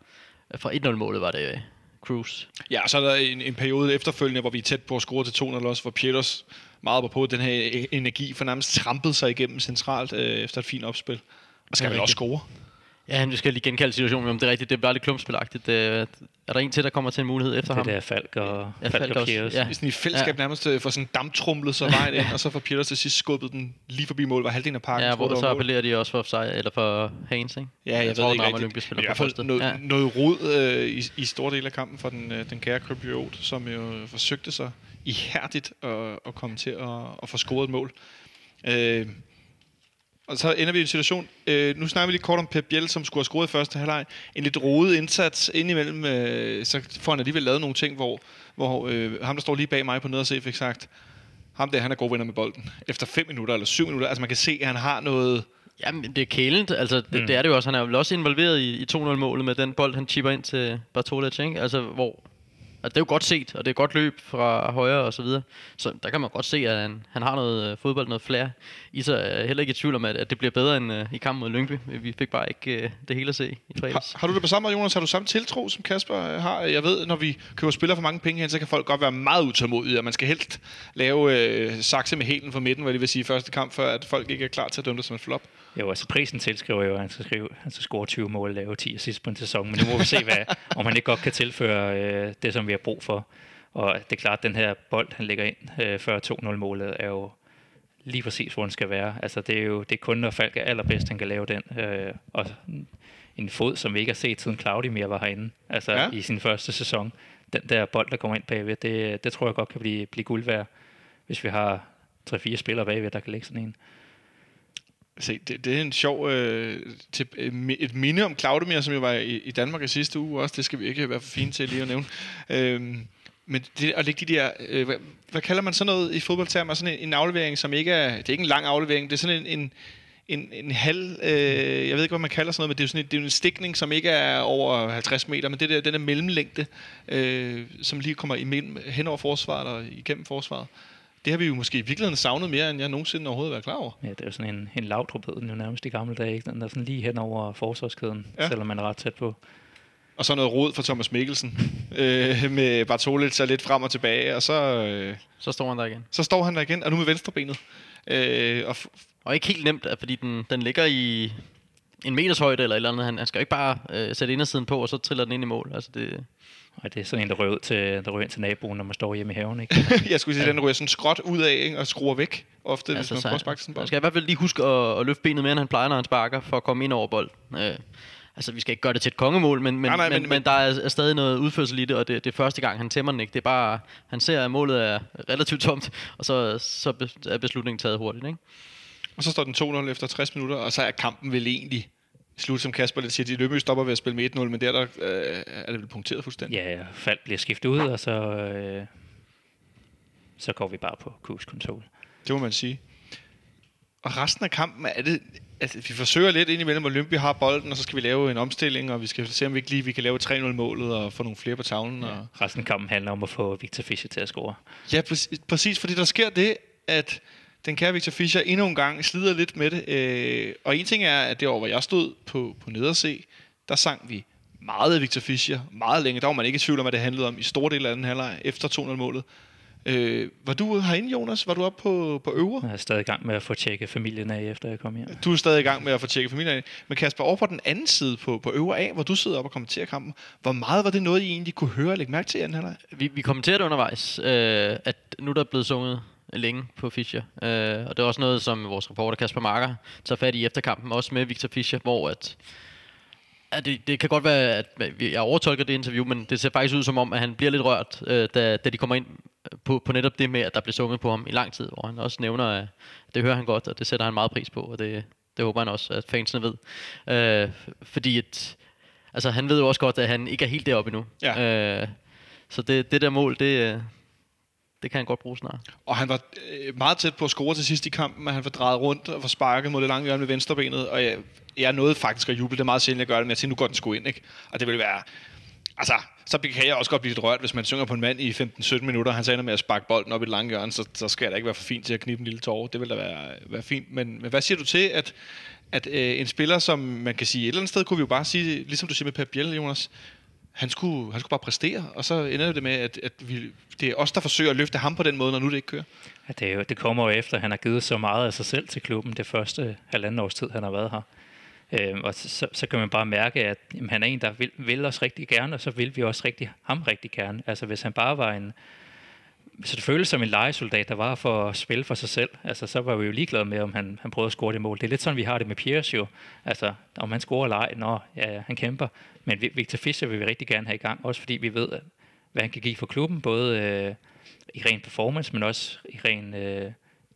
D: Fra 1-0-målet var det øh, Cruz.
B: Ja, og så er der en, en periode efterfølgende, hvor vi er tæt på at score til 2-0 også, hvor Pieters meget på den her e- energi, for nærmest trampede sig igennem centralt øh, efter et fint opspil. Og skal vel også score.
D: Ja, nu skal jeg lige genkalde situationen, men det er rigtigt, det bliver lidt klumpspilagtigt. Det, er der en til, der kommer til en mulighed efter
C: Det
D: ham?
C: er der Falk og,
D: Ja,
C: Falk
D: Falk
C: og
D: også.
C: Piers.
D: Ja.
B: Ja. Sådan i fællesskab ja. nærmest øh, får sådan damptrumlet sig vejen ind, og så får Pieters til sidst skubbet den lige forbi mål, var halvdelen af parken.
D: Ja, hvor
B: det
D: så appellerer de også for sig, eller for Haynes, ikke?
B: Ja, jeg, jeg
D: tror,
B: ved
D: den
B: ikke rigtigt. Men i
D: på
B: hvert fald noget,
D: Ja.
B: noget rod øh, i, i store dele af kampen for den, øh, den kære Kryptiot, som jo forsøgte sig ihærdigt at, at komme til at, at få scoret et mål. Øh, og så ender vi i en situation, øh, nu snakker vi lige kort om Pep Biel, som skulle have scoret i første halvleg. En lidt rodet indsats indimellem, øh, så får han alligevel lavet nogle ting, hvor, hvor øh, ham, der står lige bag mig på nede og se, fik sagt, ham der, han er god vinder med bolden. Efter 5 minutter eller 7 minutter, altså man kan se, at han har noget...
D: Jamen, det er kælent. Altså, det, mm. det er det jo også. Han er jo også involveret i, i 2-0-målet med den bold, han chipper ind til Bartolec, ikke? Altså, hvor og det er jo godt set, og det er godt løb fra højre og så videre. Så der kan man godt se, at han, han har noget øh, fodbold, noget flere i sig. Jeg er heller ikke i tvivl om, at, at det bliver bedre end øh, i kampen mod Lyngby. Vi fik bare ikke øh, det hele at se i fredags.
B: Har, har du det på samme måde, Jonas? Har du samme tiltro, som Kasper øh, har? Jeg ved, når vi køber spillere for mange penge hen, så kan folk godt være meget utålmodige, og man skal helst lave øh, sakse med hælen for midten, hvad det vil sige, første kamp, før at folk ikke er klar til at dømme det som en flop.
C: Jo, altså prisen tilskriver jo, at han skal, skrive, han skal score 20 mål og lave 10 assist på en sæson. Men nu må vi se, hvad, om han ikke godt kan tilføre øh, det, som vi har brug for. Og det er klart, at den her bold, han lægger ind øh, før 2-0-målet, er jo lige præcis, hvor den skal være. Altså, det er jo det er kun, når Falk er allerbedst, han kan lave den. Øh, og en fod, som vi ikke har set siden Claudi mere var herinde, altså
B: Ja.
C: i sin første sæson. Den der bold, der kommer ind bagved, det, det tror jeg godt kan blive, blive guld værd, hvis vi har 3-4 spillere bagved, der kan lægge sådan en.
B: Se, det, det er en sjov... Øh, til, øh, et minde om Claudemir, som jo var i, i Danmark i sidste uge også. Det skal vi ikke være for fine til lige at nævne. Øhm, men det, at lægge de der... Øh, hvad, hvad kalder man sådan noget i fodboldtermer? Sådan en, en aflevering, som ikke er... Det er ikke en lang aflevering. Det er sådan en... en en, en halv, øh, jeg ved ikke, hvad man kalder sådan noget, men det er jo sådan en, det er en stikning, som ikke er over 50 meter, men det der, den der mellemlængde, øh, som lige kommer imellem, hen over forsvaret og igennem forsvaret. Det har vi jo måske i virkeligheden savnet mere, end jeg nogensinde overhovedet har været klar over.
C: Ja, det er jo sådan en, en lavtrup, hed den jo nærmest i gamle dage. Ikke? Den der sådan lige hen over forsvarskæden,
B: Ja.
C: selvom man er ret tæt på.
B: Og så noget rod fra Thomas Mikkelsen øh, med Bartolitz og lidt frem og tilbage, og så, øh,
D: Så står han der igen.
B: så står han der igen, og nu med venstrebenet. Øh, og f-
D: Og ikke helt nemt, fordi den, den ligger i en meters højde eller et eller andet. Han, han skal jo ikke bare øh, sætte indersiden på, og så triller den ind i mål. Altså det,
C: Og det er sådan en, der rører, ud til, der rører ind til naboen, når man står hjemme i haven. Ikke?
B: jeg skulle sige, den ryger sådan skråt ud af ikke, og skruer væk ofte, altså, hvis man prøver at sparke sådan en
D: man
B: bold.
D: skal i hvert fald lige huske at, at løfte benet mere, end han plejer, når han sparker, for at komme ind over bold. Øh, altså, vi skal ikke gøre det til et kongemål, men, men,
B: Nej, nej,
D: men,
B: men-
D: men, der er, er stadig noget udførsel i det, og det, det er første gang, han tæmmer den ikke. Det er bare, han ser, at målet er relativt tomt, og så, så er beslutningen taget hurtigt. Ikke?
B: Og så står den 2-0 efter 60 minutter, og så er kampen vel egentlig slut, som Kasper lidt siger. De Løbø stopper ved at spille med 1-0, men der, der øh, er det vel punkteret fuldstændig.
C: Ja, Fald bliver skiftet ud, og så, øh, så går vi bare på cruise control.
B: Det må man sige. Og resten af kampen er det... Altså, vi forsøger lidt indimellem, at Lyngby har bolden, og så skal vi lave en omstilling, og vi skal se, om vi ikke lige vi kan lave 3-0-målet og få nogle flere på tavlen. Og...
C: Resten af kampen handler om at få Victor Fischer til at score.
B: Ja, præcis, præcis, fordi der sker det, at den kære Victor Fischer endnu en gang slider lidt med det. Øh, og en ting er, at det år, hvor jeg stod på, på nederse, der sang vi meget af Victor Fischer, meget længe. Der var man ikke i tvivl om, hvad det handlede om i store dele af den halvleg efter 2-0-målet. Øh, var du herinde, Jonas? Var du oppe på, på øvre?
C: Jeg er stadig i gang med at få tjekket familien af, efter jeg kom hjem.
B: Du er stadig i gang med at få tjekket familien af. Men Kasper, over på den anden side, på, på øvre A, hvor du sidder op og kommenterer kampen, hvor meget var det noget, I egentlig kunne høre og lægge mærke til i anden halvleg?
D: Vi, vi kommenterede undervejs, øh, at nu er der blevet sunget længe på Fischer. Øh, og det er også noget, som vores reporter Kasper Marker tager fat i efter kampen, også med Victor Fischer, hvor at, at det, det kan godt være, at jeg overtolker det interview, men det ser faktisk ud som om, at han bliver lidt rørt, øh, da, da de kommer ind på, på netop det med, at der bliver sunget på ham i lang tid, hvor han også nævner, at det hører han godt, og det sætter han meget pris på, og det, det håber han også, at fansene ved. Øh, fordi at, altså, han ved jo også godt, at han ikke er helt deroppe endnu.
B: Ja.
D: Øh, så det, det der mål, det, øh, det kan han godt bruge snart.
B: Og han var øh, meget tæt på at score til sidst i kampen, men han var drejet rundt og var sparket mod det lange hjørne med venstrebenet, og jeg, jeg nåede faktisk at juble. Det er meget sjældent, jeg gør det, men jeg tænkte, nu går den sgu ind, ikke? Og det ville være... Altså, så kan jeg også godt blive lidt rørt, hvis man synger på en mand i 15-17 minutter, og han så ender med at sparke bolden op i det lange hjørne, så, så skal jeg da ikke være for fint til at knibe en lille tårer. Det ville da være, være fint. Men, men hvad siger du til, at, at øh, en spiller, som man kan sige et eller andet sted, kunne vi jo bare sige, ligesom du siger med Per Biel, Jonas, han skulle, han skulle bare præstere, og så ender det med, at, at vi, det er os, der forsøger at løfte ham på den måde, når nu det ikke kører.
C: Ja, det, er jo, det kommer jo efter, at han har givet så meget af sig selv til klubben det første halvanden års tid, han har været her. Øh, og så, så kan man bare mærke, at jamen, han er en, der vil, vil os rigtig gerne, og så vil vi også rigtig, ham rigtig gerne. Altså hvis han bare var en... Så det føles som en legesoldat, der var for at spille for sig selv. Altså, så var vi jo ligeglade med, om han, han prøvede at score det mål. Det er lidt sådan, vi har det med Piers jo. Altså, om han scorer eller ej, når ja, han kæmper. Men Victor Fischer vil vi rigtig gerne have i gang, også fordi vi ved, hvad han kan give for klubben, både øh, i ren performance, men også i ren øh,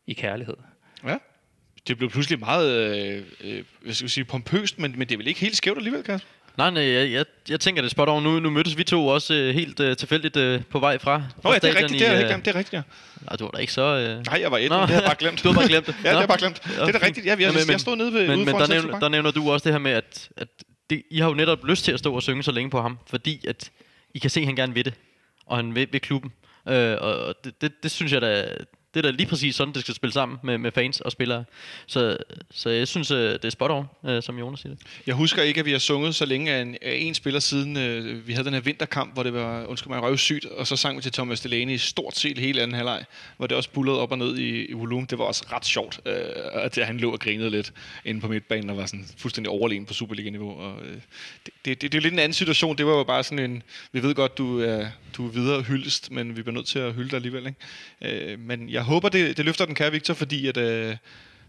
C: i kærlighed.
B: Ja. Det blev pludselig meget, øh, øh, hvad skal sige, pompøst, men, men det er vel ikke helt skævt alligevel, Kasper?
D: Nej, nej, jeg, jeg, jeg tænker det spot on. Nu, nu mødtes vi to også øh, helt øh, tilfældigt øh, på vej fra, fra
B: Nå ja, det er rigtigt, det er,
D: i,
B: ikke
D: øh,
B: det er rigtigt, ja.
D: Nej, du var da ikke så... Øh...
B: Nej, jeg var et, det har jeg bare glemt.
D: Du har bare glemt det.
B: ja, det har bare glemt. Det er da rigtigt, ja, vi,
D: Ja,
B: jeg,
D: men-
B: jeg stod nede ved
D: Men, men der, nævner, der nævner du også det her med, at, at det, I har jo netop lyst til at stå og synge så længe på ham, fordi at I kan se, at han gerne vil det. og han vil, vil klubben. Øh, og og det, det, det synes jeg da, det er da lige præcis sådan, det skal spille sammen med, med fans og spillere. Så, så jeg synes, øh, det er spot on, øh, som Jonas siger det.
B: Jeg husker ikke, at vi har sunget så længe af en, af en spiller siden øh, vi havde den her vinterkamp, hvor det var, undskyld mig, røvsygt, og så sang vi til Thomas Delaney i stort set hele anden halvleg, hvor det også bullede op og ned i, i volumen. Det var også ret sjovt, øh, at han lå og grinede lidt inde på midtbanen og var sådan fuldstændig overlegen på Superliga-niveau. Og, øh, det, det, det, det, er jo lidt en anden situation. Det var jo bare sådan en, vi ved godt, du er, du er videre hyldest, men vi bliver nødt til at hylde dig alligevel. Ikke? Øh, men jeg håber, det, det løfter den kære Victor, fordi at, øh,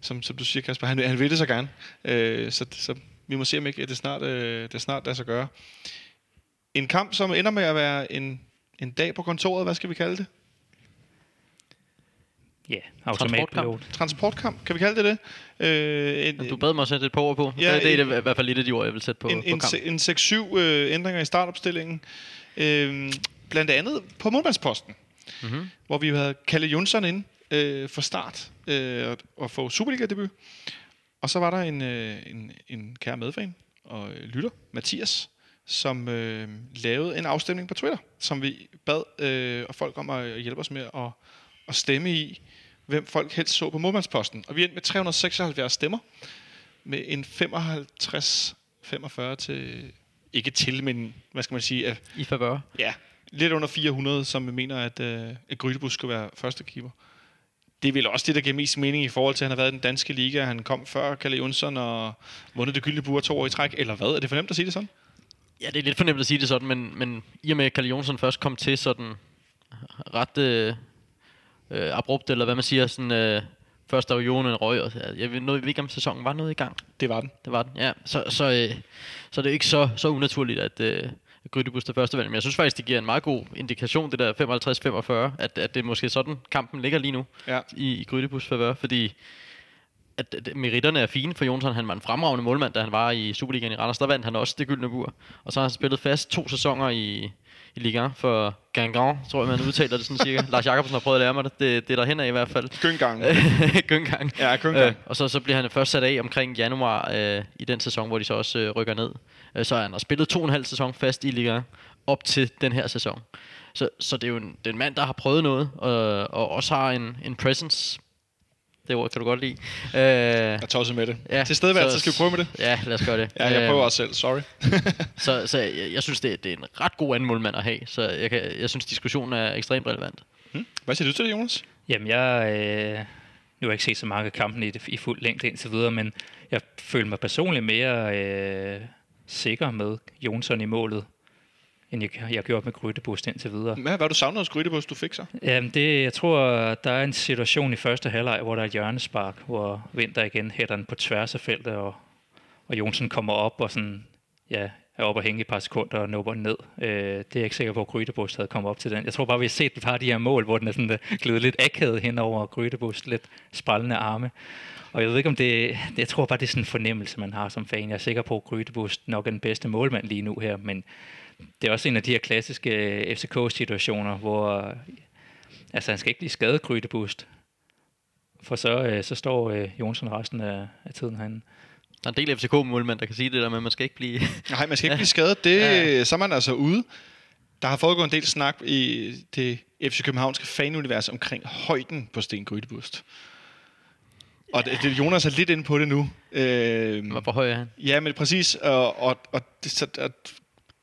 B: som, som du siger, Kasper, han, han vil det så gerne. Øh, så, så vi må se, om ikke at det snart, øh, det snart lader sig gøre. En kamp, som ender med at være en, en dag på kontoret, hvad skal vi kalde det?
C: Ja, automatpilot.
B: Transportkamp, kan vi kalde det det? Øh, en,
D: Du bad mig at sætte et par ord på.
B: Ja,
D: det er
B: en-
D: det, i hvert fald lidt af de ord, jeg vil sætte på,
B: en,
D: på
B: en,
D: kamp.
B: se- en 6-7 øh, ændringer i startopstillingen. Øh, blandt andet på målmandsposten,
D: Mhm.
B: hvor vi havde Kalle Jonsson ind øh, for start øh, og- og få Superliga-debut. Og så var der en, øh, en, en kære medfan og øh, lytter, Mathias, som øh, lavede en afstemning på Twitter, som vi bad øh, folk om at hjælpe os med at, at stemme i, hvem folk helst så på målmandsposten. Og vi endte med 376 stemmer, med en 55-45 til, ikke til, men hvad skal man sige, at,
D: I favør.
B: ja, lidt under 400, som mener, at, øh, at Grydebus skal være første keeper. Det er vel også det, der giver mest mening i forhold til, at han har været i den danske liga. Han kom før Kalle Jonsson og vundet det gyldne bur to år i træk. Eller hvad? Er det for nemt at sige det sådan?
D: Ja, det er lidt fornemt at sige det sådan, men, men i og med, at Kalle Jonsson først kom til sådan ret øh, øh, abrupt, eller hvad man siger, sådan, øh, først der var Jonen røg, og jeg ved, noget, jeg ved ikke, om sæsonen var noget i gang.
B: Det var den.
D: Det var den, ja. Så, så, øh, så det er ikke så, så unaturligt, at øh, Grydebus er første valg. Men jeg synes faktisk, det giver en meget god indikation, det der 55-45, at, at det er måske sådan, kampen ligger lige nu
B: Ja.
D: i, i Grydebus favør, fordi at, at meritterne er fine for Jonsson. Han var en fremragende målmand, da han var i Superligaen i Randers. Der vandt han også det gyldne bur. Og så har han spillet fast to sæsoner i, i Liga 1 for Gangan, tror jeg, man udtaler det sådan cirka. Lars Jakobsen har prøvet at lære mig det. Det, det er der hen af i hvert fald.
B: Gøngang.
D: Gøngang.
B: Ja, Gøngang.
D: Øh, og så, så bliver han først sat af omkring januar øh, i den sæson, hvor de så også øh, rykker ned. Øh, så han har spillet to og en halv sæson fast i Liga 1 op til den her sæson. Så, så det er jo en, det er en mand, der har prøvet noget, og, og også har en, en presence. Det ord kan du godt lide. Øh,
B: Jeg er tosset med det.
D: Ja,
B: Til stedværelse,
D: så-
B: skal vi prøve med det?
D: Ja, lad os gøre det.
B: Ja, jeg
D: Øh,
B: prøver også selv. Sorry.
D: Så, så jeg, jeg synes, det, det er en ret god anden målmand at have. Så jeg, kan, jeg synes, diskussionen er ekstremt relevant.
B: Hvad siger du til det, Jonas?
C: Jamen, jeg, øh, nu har jeg ikke set så mange af kampene i, det, i fuld længde indtil videre, men jeg føler mig personligt mere øh, sikker med Jonsson i målet, end jeg, jeg har gjort med Grydebust indtil videre.
B: Hvad har du savnet hos Grydebus, du fik så?
C: Jamen, det, jeg tror, der er en situation i første halvleg, hvor der er et hjørnespark, hvor Vinter igen hætter den på tværs af feltet, og, og Jonsen kommer op og sådan, ja, er oppe og hænge i et par sekunder og nubber ned. Øh, det er jeg ikke sikker på, at Grydebust havde kommet op til den. Jeg tror bare, vi har set et par af de her mål, hvor den er sådan, glædet lidt akavet hen over Grydebust, lidt sprællende arme. Og jeg ved ikke, om det... Jeg tror bare, det er sådan en fornemmelse, man har som fan. Jeg er sikker på, at Grydebust nok er den bedste målmand lige nu her, men det er også en af de her klassiske øh, FCK-situationer, hvor øh, altså, han skal ikke blive skadet, Grydebust. For så, øh, så står øh, Jonsson resten af, af tiden herinde.
D: Der er en del FCK-målmænd, der kan sige det der, men man skal ikke blive...
B: Nej, man skal ikke blive skadet. Det,
D: Ja.
B: Så er man altså ude. Der har foregået en del snak i det FC Københavnske fanunivers omkring højden på Sten Grydebust. Og det, Jonas er lidt inde på det nu. Øh,
D: Hvor høj er han?
B: ja, men præcis. Og, og, og det, så, at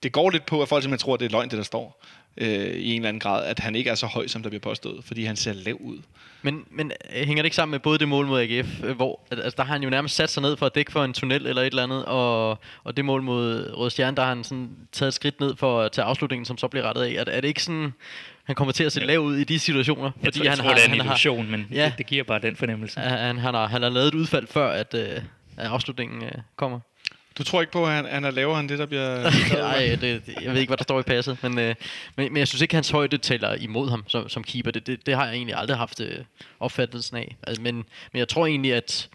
B: det går lidt på, at folk simpelthen tror, at det er løgn, det der står. Øh, I en eller anden grad. At han ikke er så høj, som der bliver påstået. Fordi han ser lav ud.
D: Men, men øh, hænger det ikke sammen med både det mål mod AGF, øh, hvor at, altså, der har han jo nærmest sat sig ned for at dække for en tunnel eller et eller andet, og, og det mål mod Røde Stjerne, der har han sådan taget et skridt ned for til afslutningen, som så bliver rettet af. Er, er det ikke sådan, han kommer til at se lav ud i de situationer?
C: Jeg tror, jeg tror det er en illusion, men
D: Ja.
C: det, det giver bare den fornemmelse.
D: Han, han, han, har, han har lavet et udfald før, at, øh, at afslutningen øh, kommer.
B: Du tror ikke på, at han, han er lavere end det, der bliver...
D: Nej, det, det, jeg ved ikke, hvad der står i passet, men, øh, men, men jeg synes ikke, hans højde taler imod ham som, som keeper. Det, det, det har jeg egentlig aldrig haft øh, opfattelsen af. Altså, men, men jeg tror egentlig, at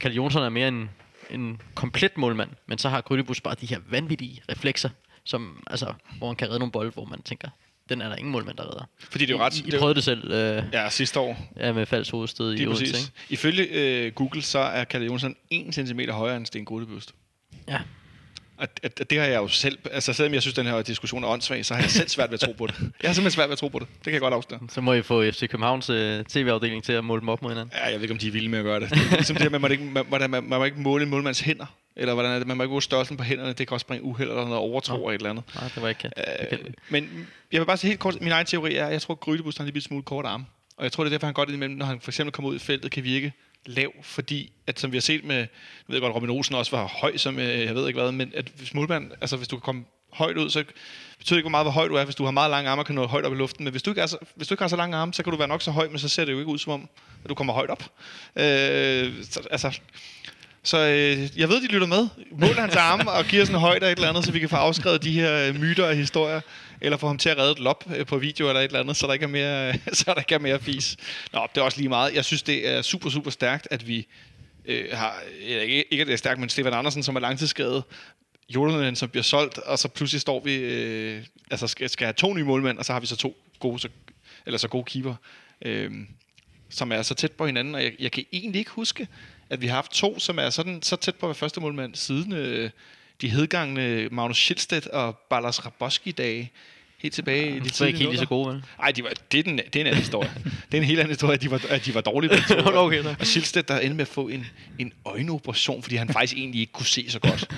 D: Kalle Jonsson er mere en, en komplet målmand, men så har Grydebus bare de her vanvittige reflekser, som, altså, hvor han kan redde nogle bolde, hvor man tænker, den er der ingen målmand, der redder.
B: Fordi det er jo ret...
D: I, I
B: det jo-
D: prøvede det selv øh,
B: Ja, sidste år.
D: ja, med falsk hovedstød i Odense, ikke?
B: Ifølge øh, Google, så er Kalle Jonsson 1 cm højere end Sten Grudebust.
D: Ja.
B: Og at det har jeg jo selv, altså selvom jeg synes, den her diskussion er åndssvag, så har jeg selv svært ved at tro på det. Jeg har simpelthen svært ved at tro på det. Det kan jeg godt afsløre.
D: Så må I få FC Københavns øh, tv-afdeling til at måle dem op mod hinanden.
B: Ja, jeg ved ikke, om de er vilde med at gøre det. Det er ligesom det her man, ikke, man, man, man, man må ikke måle en målmands hænder. Eller hvordan er det? Man må ikke måle størrelsen på hænderne. Det kan også bringe uheld eller noget overtro eller et eller andet.
D: Nej, det var ikke
B: Øh, men jeg vil bare sige helt kort, min egen teori er, at jeg tror, at Grydebus har en lille smule kort arm. Og jeg tror, det er derfor, han godt indimellem, når han for eksempel kommer ud i feltet, kan virke lav, fordi at som vi har set med, jeg ved godt, Robin Olsen også var høj, som øh, jeg ved ikke hvad, men at hvis målmand, altså hvis du kan komme højt ud, så betyder det ikke, hvor meget hvor høj du er. Hvis du har meget lange arme, kan du nå højt op i luften. Men hvis du, ikke er så, hvis du ikke har så lange arme, så kan du være nok så høj, men så ser det jo ikke ud som om, at du kommer højt op. Øh, så, altså, så øh, jeg ved, de lytter med. Mål hans arme og giver sådan en højde et eller andet, så vi kan få afskrevet de her øh, myter og historier. Eller få ham til at redde et lop øh, på video eller et eller andet, så der ikke er mere, så der ikke er mere fis. Nå, det er også lige meget. Jeg synes, det er super, super stærkt, at vi øh, har... Ikke, ikke at det er stærkt, men Stefan Andersen, som er langtidsskadet. Jolanen, som bliver solgt, og så pludselig står vi... Øh, altså skal, skal have to nye målmænd, og så har vi så to gode, så, eller så gode keeper. Øh, som er så tæt på hinanden, og jeg, jeg kan egentlig ikke huske, at vi har haft to, som er sådan, så tæt på at være første målmand siden øh, de hedgangne Magnus Schildstedt og Ballas Raboski-dage. Helt tilbage i de tidlige
D: ikke helt lige så gode, vel?
B: Ej, de var, det, er den, det er en anden historie. det er en helt anden historie, at de var, at de var dårlige. to.
D: Okay,
B: og Schildstedt, der endte med at få en, en øjenoperation, fordi han faktisk egentlig ikke kunne se så godt.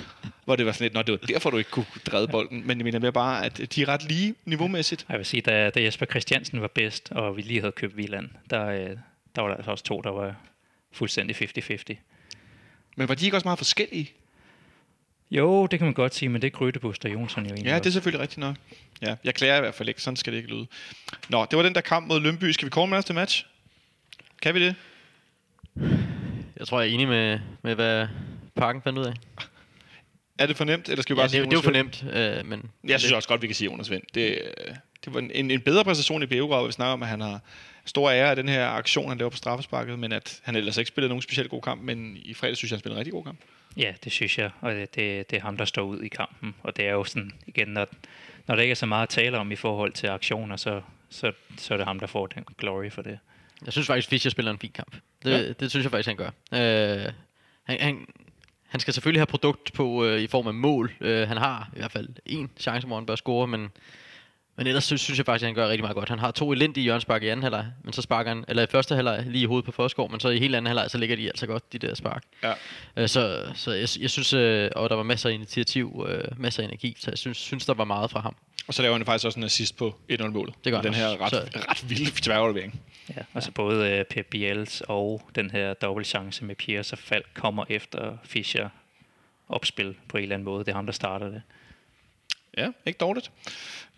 B: Hvor det var sådan lidt, Nå, det var derfor, du ikke kunne dreje bolden. Men jeg mener mere bare, at de er ret lige niveaumæssigt.
C: Jeg vil sige, da, da Jesper Christiansen var bedst, og vi lige havde købt Viland, der, øh, der var der altså også to, der var fuldstændig 50-50.
B: Men var de ikke også meget forskellige?
C: Jo, det kan man godt sige, men det er Grøtebus og Jonsson jo egentlig
B: Ja, det er selvfølgelig rigtigt nok. Ja, jeg klager i hvert fald ikke. Sådan skal det ikke lyde. Nå, det var den der kamp mod Lønby. Skal vi call man til match? Kan vi det?
D: Jeg tror, jeg er enig med, med hvad Parken fandt ud af.
B: Er det for nemt, eller skal vi
D: Ja,
B: bare
D: det,
B: sige
D: er jo- det er jo
B: Jonas
D: for
B: Vind?
D: nemt, øh, men...
B: Jeg synes også godt, vi kan sige Jonas Vind. Det, øh, det var en, en, en bedre præstation i Beograd, hvor vi snakker om, at han har stor ære af den her aktion, han laver på straffesparket, men at han ellers ikke spillede nogen specielt god kamp, men i fredag synes jeg, han spillede en rigtig god kamp.
C: Ja, det synes jeg, og det, det, det er ham, der står ud i kampen. Og det er jo sådan, igen, når, når der ikke er så meget at tale om i forhold til aktioner, så, så, så er det ham, der får den glory for det.
D: Jeg synes faktisk, Fischer spiller en fin kamp. Det,
B: Ja.
D: ja. det synes jeg faktisk, han gør. Øh, han, han, han skal selvfølgelig have produkt på øh, i form af mål. Øh, han har i hvert fald en chance, hvor han bør score, men, men ellers synes, synes jeg faktisk, at han gør rigtig meget godt. Han har to elendige hjørnspark i anden halvleg, men så sparker han, eller i første halvleg lige i hovedet på Forsgaard, men så i hele anden halvleg, så ligger de altså godt, de der spark.
B: Ja.
D: Øh, så så jeg, jeg synes, øh, og der var masser af initiativ, øh, masser af energi, så jeg synes, synes, der var meget fra ham.
B: Og så laver han faktisk også en assist på 1-0-målet.
D: Det gør
B: den her ret, ret vilde tværaflevering.
C: Ja, altså både øh, Pep Biels og den her dobbeltchance med Piers og Falk kommer efter Fischer opspil på en eller anden måde. Det er ham, der starter det.
B: Ja, ikke dårligt.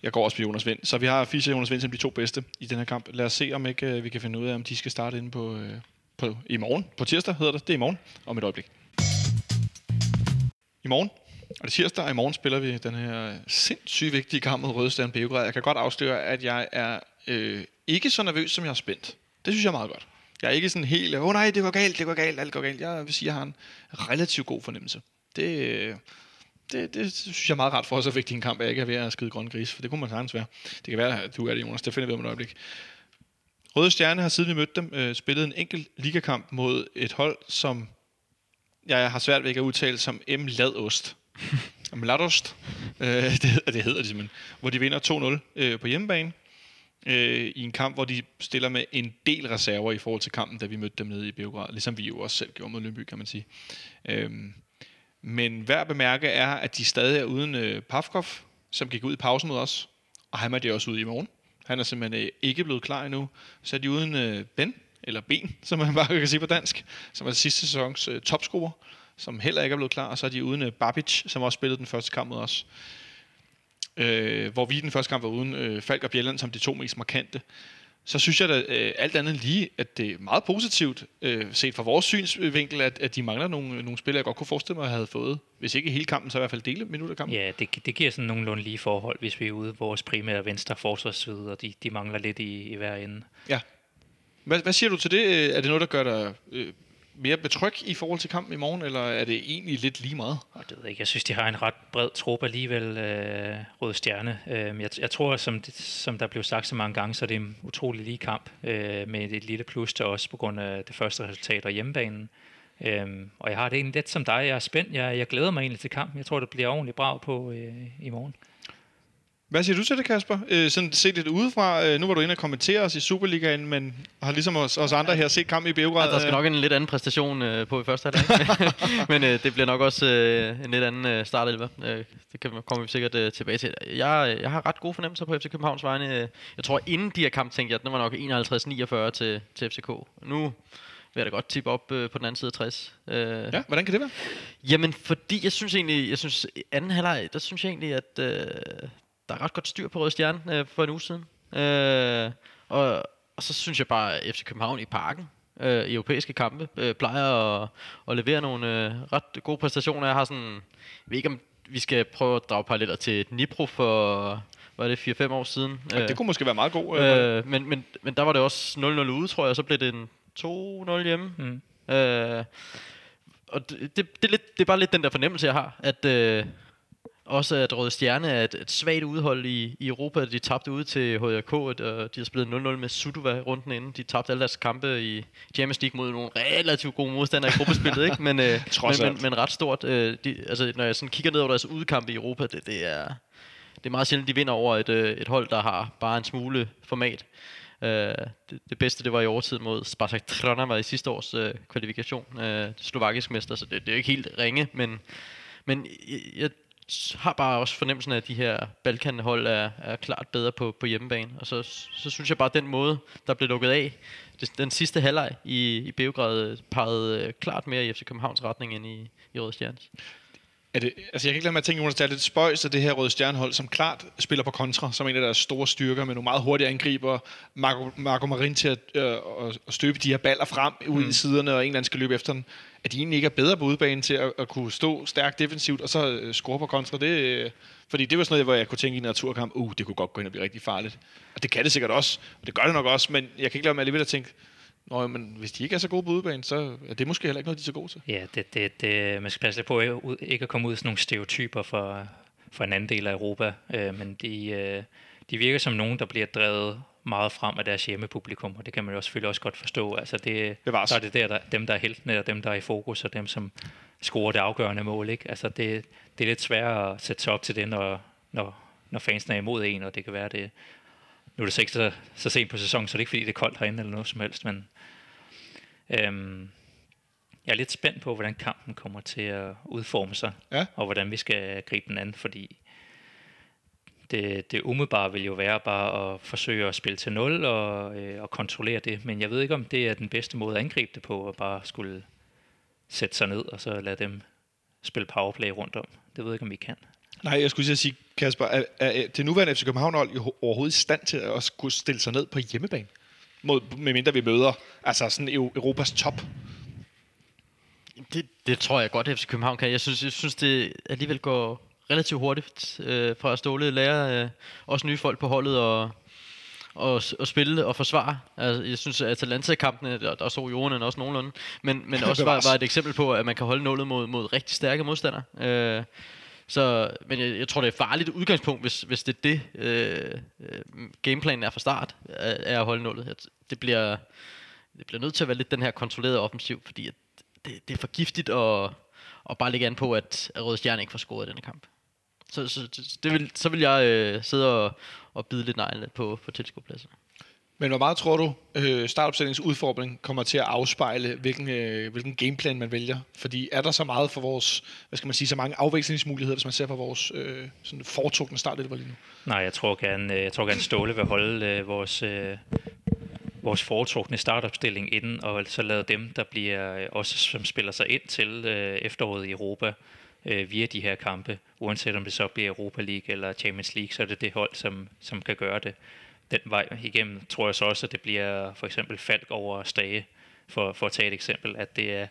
B: Jeg går også på Jonas Vind. Så vi har Fischer og Jonas Vind som de to bedste i den her kamp. Lad os se, om ikke øh, vi kan finde ud af, om de skal starte inde på, øh, på i morgen. På tirsdag hedder det. Det er i morgen. Om et øjeblik. I morgen. Og det er tirsdag, og i morgen spiller vi den her sindssygt vigtige kamp mod Røde Beograd. Jeg kan godt afsløre, at jeg er øh, ikke så nervøs, som jeg er spændt. Det synes jeg er meget godt. Jeg er ikke sådan helt, åh oh, nej, det går galt, det går galt, alt går galt. Jeg vil sige, at jeg har en relativt god fornemmelse. Det, øh, det, det synes jeg er meget rart for så vigtig en kamp, at jeg ikke er ved at skide grøn gris, for det kunne man sagtens være. Det kan være, at du er det, Jonas. Det finder vi om et øjeblik. Røde Stjerne har siden vi mødte dem øh, spillet en enkelt ligakamp mod et hold, som jeg har svært ved ikke at udtale som M. Ladost. Mladost. Øh, det, det hedder de simpelthen. Hvor de vinder 2-0 øh, på hjemmebane. Øh, I en kamp, hvor de stiller med en del reserver i forhold til kampen, da vi mødte dem nede i Beograd. Ligesom vi jo også selv gjorde mod Lønby, kan man sige. Øh, men værd at bemærke er, at de stadig er uden øh, Pavkov, som gik ud i pausen mod os. Og han er det også ude i morgen. Han er simpelthen øh, ikke blevet klar endnu. Så er de uden øh, Ben, eller Ben, som man bare kan sige på dansk, som er sidste sæsons øh, topscorer, som heller ikke er blevet klar. Og så er de uden øh, Babic, som også spillede den første kamp mod os. Øh, hvor vi i den første kamp var uden øh, Falk og Bjelland som de to mest markante. Så synes jeg da øh, alt andet lige, at det er meget positivt, øh, set fra vores synsvinkel, at, at de mangler nogle, nogle spillere, jeg godt kunne forestille mig, at havde fået, hvis ikke hele kampen, så i hvert fald dele minutter af kampen.
C: Ja, det, det giver sådan nogenlunde lige forhold, hvis vi er ude vores primære venstre forsvarsside, og de, de mangler lidt i, i hver ende.
B: Ja. Hvad, hvad siger du til det? Øh, Er det noget, der gør dig øh, mere betryg i forhold til kampen i morgen, eller er det egentlig lidt lige meget?
C: Det ved jeg ikke, jeg synes, de har en ret bred trup alligevel, øh, Røde Stjerne. Øh, jeg, jeg tror, som, det, som der blev sagt så mange gange, så er det en utrolig lige kamp, øh, med et lille plus til os på grund af det første resultat og hjemmebanen. Øh, og jeg har det egentlig lidt som dig. Jeg er spændt. Jeg, jeg glæder mig egentlig til kampen. Jeg tror, det bliver ordentligt brav på øh, i morgen.
B: Hvad siger du til det, Kasper? Øh, sådan set lidt udefra. Øh, nu var du inde og kommentere os i Superligaen, men har ligesom os, os andre her set kampen i Beograd.
D: Ja, der skal
B: øh,
D: nok en lidt anden præstation øh, på i første halvleg. Men øh, det bliver nok også øh, en lidt anden øh, startelver. Øh, det kan, kommer vi sikkert øh, tilbage til. Jeg, jeg har ret gode fornemmelser på FC Københavns vegne. Jeg tror, inden de her kamp tænkte jeg, at den var nok 51-49 til, til FCK. Nu vil jeg da godt tippe op øh, på den anden side af 60. Øh,
B: Ja, hvordan kan det være?
D: Jamen, fordi jeg synes egentlig, jeg synes anden halvleg, der synes jeg egentlig, at øh, der er ret godt styr på Røde Stjerne øh, for en uge siden. Øh, og, og så synes jeg bare, at FC København i parken, øh, i europæiske kampe, øh, plejer at, at levere nogle øh, ret gode præstationer. Jeg har sådan, jeg ved ikke om vi skal prøve at drage paralleller til Dnipro for, var det 4-5 år siden?
B: Ja, det kunne måske være meget god. Øh,
D: Øh, men, men, men der var det også 0-0 ude, tror jeg, og så blev det en 2-0 hjemme.
C: Mm.
D: Øh, og det, det, det, er lidt, det er bare lidt den der fornemmelse, jeg har, at øh, også at Røde Stjerne er et, et svagt udhold i, i Europa. De tabte ud til HJK, og de har spillet 0-0 med Suduva runden inden. De tabte alle deres kampe i Champions League mod nogle relativt gode modstandere i gruppespillet, ikke? Men, øh, men, men, men ret stort. Øh, de, altså, når jeg sådan kigger ned over deres udkampe i Europa, det, det er det er meget sjældent, de vinder over et, øh, et hold, der har bare en smule format. Øh, det, det bedste, det var i overtid mod Spartak Trnava i sidste års øh, kvalifikation. Øh, slovakisk mester, så det, det er jo ikke helt ringe, men, men jeg, jeg har bare også fornemmelsen af, at de her Balkanhold er, er klart bedre på, på hjemmebane. Og så, så synes jeg bare, at den måde, der blev lukket af, det, den sidste halvleg i, i Beograd, pegede øh, klart mere i FC Københavns retning end i, i Røde Stjernes
B: er det, altså jeg kan ikke lade mig at tænke, Jonas, det er lidt spøjs af det her Røde Stjernehold, som klart spiller på kontra, som en af deres store styrker, med nogle meget hurtige angriber. Marco, Marco Marin til at, øh, at, støbe de her baller frem ud mm. i siderne, og en eller anden skal løbe efter den. At de egentlig ikke er bedre på udbanen til at, at kunne stå stærkt defensivt, og så øh, score på kontra, det, øh, fordi det var sådan noget, hvor jeg kunne tænke i en naturkamp, uh, det kunne godt gå ind og blive rigtig farligt. Og det kan det sikkert også, og det gør det nok også, men jeg kan ikke lade mig alligevel at tænke, Nå, men hvis de ikke er så gode på udbanen, så er det måske heller ikke noget, de er så gode til.
C: Ja, det, det, det, man skal passe lidt på ikke at komme ud i sådan nogle stereotyper for, for en anden del af Europa, øh, men de, øh, de virker som nogen, der bliver drevet meget frem af deres hjemmepublikum, og det kan man jo selvfølgelig også godt forstå. Altså det,
B: Bevares.
C: så er det der, der, dem, der er heltene, og dem, der er i fokus, og dem, som scorer det afgørende mål. Ikke? Altså det, det er lidt sværere at sætte sig op til det, når, når, når fansen er imod en, og det kan være det... Nu er det så ikke så, så sent på sæsonen, så det er ikke fordi, det er koldt herinde eller noget som helst, men øhm, jeg er lidt spændt på, hvordan kampen kommer til at udforme sig,
B: Ja.
C: og hvordan vi skal gribe den an, fordi det, det umiddelbare vil jo være bare at forsøge at spille til 0 og, øh, og kontrollere det, men jeg ved ikke, om det er den bedste måde at angribe det på, at bare skulle sætte sig ned og så lade dem spille powerplay rundt om. Det ved jeg ikke, om vi kan.
B: Nej, jeg skulle sige, Kasper, er, er det nuværende FC København-hold overhovedet i stand til at kunne stille sig ned på hjemmebane? Mod, medmindre vi møder altså sådan Eu- Europas top.
D: Det, det tror jeg godt, at FC København kan. Jeg synes, jeg synes det alligevel går relativt hurtigt øh, fra at Ståle lære øh, også nye folk på holdet og, og, og spille og forsvare. Altså, jeg synes, at Atalanta-kampene, der, der så jorden også nogenlunde, men, men også var, var et eksempel på, at man kan holde nullet mod, mod rigtig stærke modstandere. Øh, så, men jeg, jeg tror, det er et farligt udgangspunkt, hvis, hvis det er det, øh, øh gameplanen er fra start, er, er at holde nullet. Det bliver, det bliver nødt til at være lidt den her kontrollerede offensiv, fordi at det, det er for giftigt at, at bare lægge an på, at, at Røde Stjerne ikke får scoret i denne kamp. Så, så, så, det vil, så vil jeg øh, sidde og, og bide lidt negle på, på tilskuerpladsen.
B: Men hvor meget tror du, øh, startopstillingens udfordring kommer til at afspejle, hvilken, øh, hvilken gameplan man vælger? Fordi er der så meget for vores, hvad skal man sige, så mange afvekslingsmuligheder, hvis man ser på vores øh, sådan foretrukne startelver lige nu?
C: Nej, jeg tror gerne, øh, jeg tror gerne Ståle vil holde øh, vores, øh, vores foretrukne startopstilling inden, og så lade dem, der bliver øh, også som spiller sig ind til øh, efteråret i Europa øh, via de her kampe, uanset om det så bliver Europa League eller Champions League, så er det det hold, som, som kan gøre det. Den vej igennem tror jeg så også, at det bliver for eksempel Falk over Stage, for, for at tage et eksempel, at det er,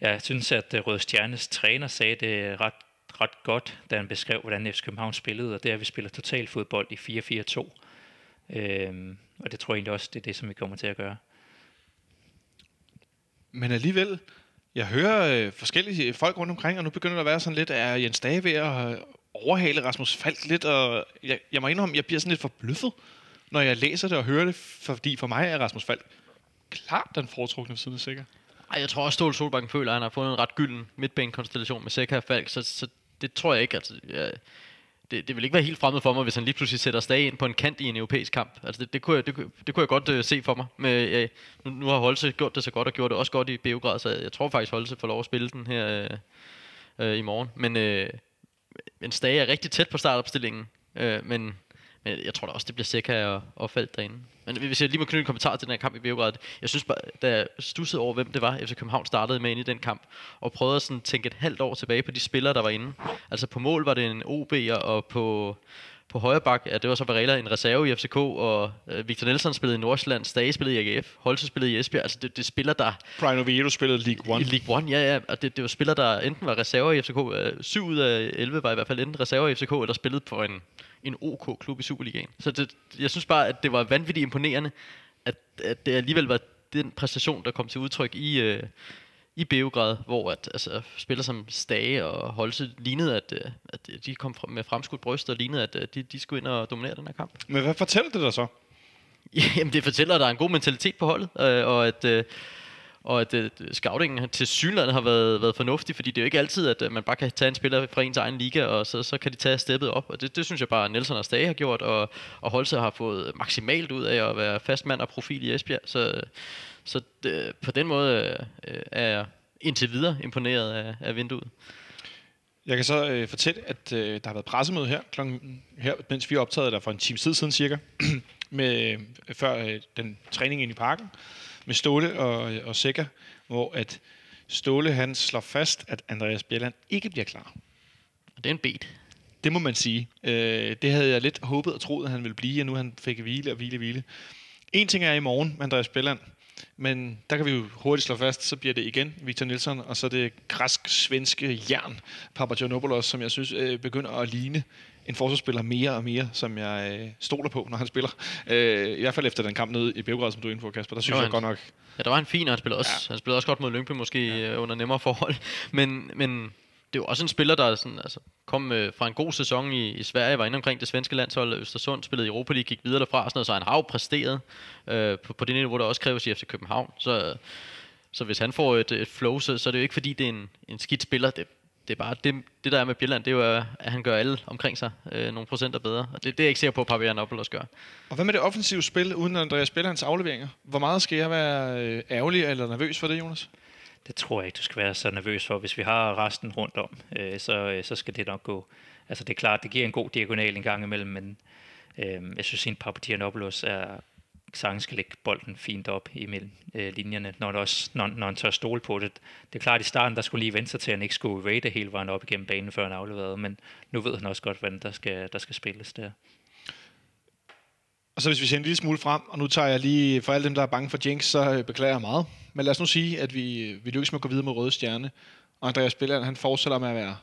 C: jeg synes, at øh, Røde Stjernes træner sagde det ret, ret godt, da han beskrev, hvordan FC København spillede, og det er, at vi spiller total fodbold i 4-4-2. Øhm, og det tror jeg egentlig også, det er det, som vi kommer til at gøre.
B: Men alligevel, jeg hører øh, forskellige folk rundt omkring, og nu begynder der at være sådan lidt, er Jens Dage ved at øh, overhale Rasmus Falk lidt, og jeg, jeg må indrømme, jeg bliver sådan lidt forbløffet, når jeg læser det og hører det, fordi for mig er Rasmus Falk klart den foretrukne ved siden af sikker.
D: Ej, jeg tror også, Ståle Solbakken føler, at han har fundet en ret gylden midtbanekonstellation med Seca og Falk, så, så det tror jeg ikke. Altså, jeg, det, det vil ikke være helt fremmed for mig, hvis han lige pludselig sætter Stage ind på en kant i en europæisk kamp. Altså det, det, kunne, jeg, det, kunne- det kunne jeg godt øh, se for mig. Men, øh, nu, nu har Holse gjort det så godt, og gjort det også godt i Beograd, så jeg tror faktisk, Holse får lov at spille den her øh, øh, i morgen. Men, øh, men Stage er rigtig tæt på startopstillingen, øh, men, men jeg tror da også, det bliver Seca og, og derinde. Men hvis jeg lige må knytte en kommentar til den her kamp i Beograd. Jeg synes bare, da jeg stussede over, hvem det var, FC København startede med ind i den kamp, og prøvede at sådan tænke et halvt år tilbage på de spillere, der var inde. Altså på mål var det en OB'er, og på, på højre bak, ja, det var så Varela, en reserve i FCK, og øh, Victor Nelson spillede i Nordsjælland, Stage spillede i AGF, Holse spillede i Esbjerg. Altså det, det er spillere, der
B: Brian Oviedo spillede League One.
D: i League One, ja, ja. Og det, det var spillere, der enten var reserver i FCK. Øh, syv ud af 11 var i hvert fald enten reserver i FCK, eller spillede for en, en OK-klub i Superligaen. Så det, jeg synes bare, at det var vanvittigt imponerende, at, at det alligevel var den præstation, der kom til udtryk i, øh, i Beograd, hvor at, altså, spillere som Stage og Holse lignede, at, øh, at de kom med fremskudt bryst og lignede, at øh, de, de skulle ind og dominere den her kamp.
B: Men hvad fortæller det dig så?
D: Jamen, det fortæller, at der er en god mentalitet på holdet, øh, og at, øh, og at øh, scoutingen til synligheden har været, været fornuftig, fordi det er jo ikke altid, at øh, man bare kan tage en spiller fra ens egen liga, og så, så kan de tage steppet op. Og det, det synes jeg bare, at Nelson og Stage har gjort, og, og Holse har fået maksimalt ud af at være fastmand og profil i Esbjerg. Så, så det, på den måde øh, er jeg indtil videre imponeret af, af vinduet.
B: Jeg kan så øh, fortælle, at øh, der har været pressemøde her, klokken, her, mens vi optagede der for en time tid siden cirka, med, før øh, den træning ind i parken, med Ståle og, og Sækker, hvor at Ståle han slår fast, at Andreas Bjelland ikke bliver klar.
D: Det er en beat.
B: Det må man sige. Øh, det havde jeg lidt håbet og troet, at han ville blive, og nu han fik hvile og hvile og hvile. En ting er i morgen med Andreas Bjelland, men der kan vi jo hurtigt slå fast, så bliver det igen Victor Nielsen, og så det græsk-svenske jern, Papagiannopoulos, som jeg synes øh, begynder at ligne en forsvarsspiller mere og mere, som jeg øh, stoler på, når han spiller. Øh, I hvert fald efter den kamp nede i Beograd, som du er inde på, Kasper. Der synes jeg
D: han-
B: godt nok,
D: Ja, der var han fin, og han spillede også, ja. han spillede også godt mod Lyngby, måske ja. under nemmere forhold. Men, men det er jo også en spiller, der sådan, altså, kom øh, fra en god sæson i, i Sverige, var inde omkring det svenske landshold, Østersund spillede i Europa League, gik videre derfra, og sådan noget, så han har jo præsteret øh, på, på det niveau, der også kræves i FC København. Så, så hvis han får et, et flow, så, så er det jo ikke fordi, det er en, en skidt spiller. Det, det er bare det, det der er med Bjelland, det er jo, at han gør alle omkring sig øh, nogle procenter bedre. Og det, det er jeg ikke sikker på, at Pavianopoulos gør.
B: Og hvad med det offensive spil, uden Andreas Bjellands afleveringer? Hvor meget skal jeg være øh, ærgerlig eller nervøs for det, Jonas?
C: Det tror jeg ikke, du skal være så nervøs for. Hvis vi har resten rundt om, øh, så, øh, så skal det nok gå. Altså det er klart, det giver en god diagonal en gang imellem, men øh, jeg synes, at Papagiannopoulos er sagtens skal lægge bolden fint op imellem øh, linjerne, når, det også, når, når han tør stole på det. Det er klart, at i starten, der skulle lige vente sig til, at han ikke skulle rate hele vejen op igennem banen, før han afleverede, men nu ved han også godt, hvordan der skal, der skal spilles der.
B: Og så hvis vi ser en lille smule frem, og nu tager jeg lige, for alle dem, der er bange for Jinx, så øh, beklager jeg meget. Men lad os nu sige, at vi, vi lykkes med at gå videre med Røde Stjerne. Og Andreas Billand, han fortsætter med at være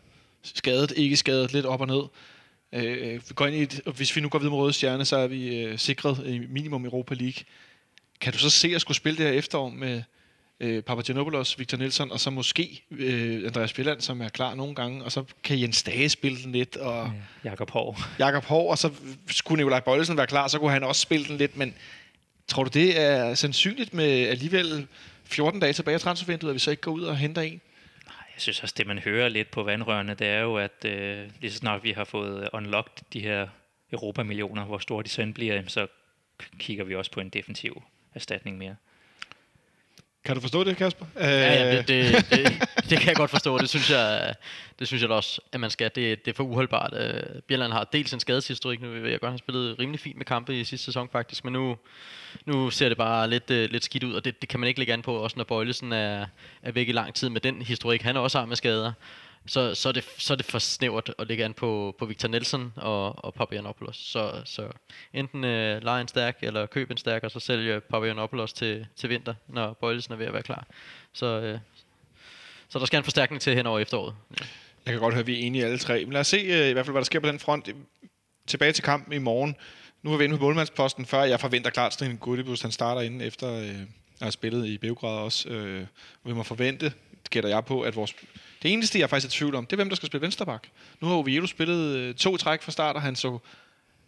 B: skadet, ikke skadet, lidt op og ned. Øh, vi går ind i et, og hvis vi nu går videre med Røde Stjerne, så er vi øh, sikret i minimum Europa League. Kan du så se at skulle spille det her efterår med øh, Papagiannopoulos, Victor Nielsen, og så måske øh, Andreas Bjelland, som er klar nogle gange, og så kan Jens Dage spille den lidt, og
C: Jakob Hov.
B: Jakob Hov, og så skulle Nikolaj Bøjlesen være klar, så kunne han også spille den lidt, men tror du, det er sandsynligt med alligevel 14 dage tilbage af transfervinduet, at vi så ikke går ud og henter en?
C: Jeg synes også, det man hører lidt på vandrørene, det er jo, at øh, lige så snart vi har fået unlocked de her Europa-millioner, hvor store de så end bliver, så kigger vi også på en defensiv erstatning mere.
B: Kan du forstå det, Kasper?
D: Ja, ja
B: Øh,
D: det, det, det, det kan jeg godt forstå. Det synes jeg, det synes jeg også, at man skal. Det, det er for uholdbart. Uh, Bjelland har dels en skadeshistorik. Nu ved jeg godt, han spillede rimelig fint med kampe i sidste sæson faktisk, men nu, nu ser det bare lidt, uh, lidt skidt ud, og det, det kan man ikke lægge an på, også når Bøjlesen er, er væk i lang tid med den historik, han også har med skader. Så, så, er det, så er det for snævert at ligge an på, på Victor Nelson og, og Papagiannopoulos. Så, så enten øh, lege en stærk, eller køb en stærk, og så sælge Papagiannopoulos til, til vinter, når Bøjlesen er ved at være klar. Så, øh, så der skal en forstærkning til hen over efteråret.
B: Jeg kan godt høre, at vi er enige alle tre. Men lad os se øh, i hvert fald, hvad der sker på den front. Tilbage til kampen i morgen. Nu er vi inde på målmandsposten, før jeg forventer klart, at Stine Gudibus, han starter inden efter øh, at have spillet i Beograd også. Øh, og vi må forvente, gætter jeg på, at vores... Det eneste, jeg er faktisk er i tvivl om, det er, hvem der skal spille vensterbak. Nu har Oviedo spillet øh, to træk fra start, og han så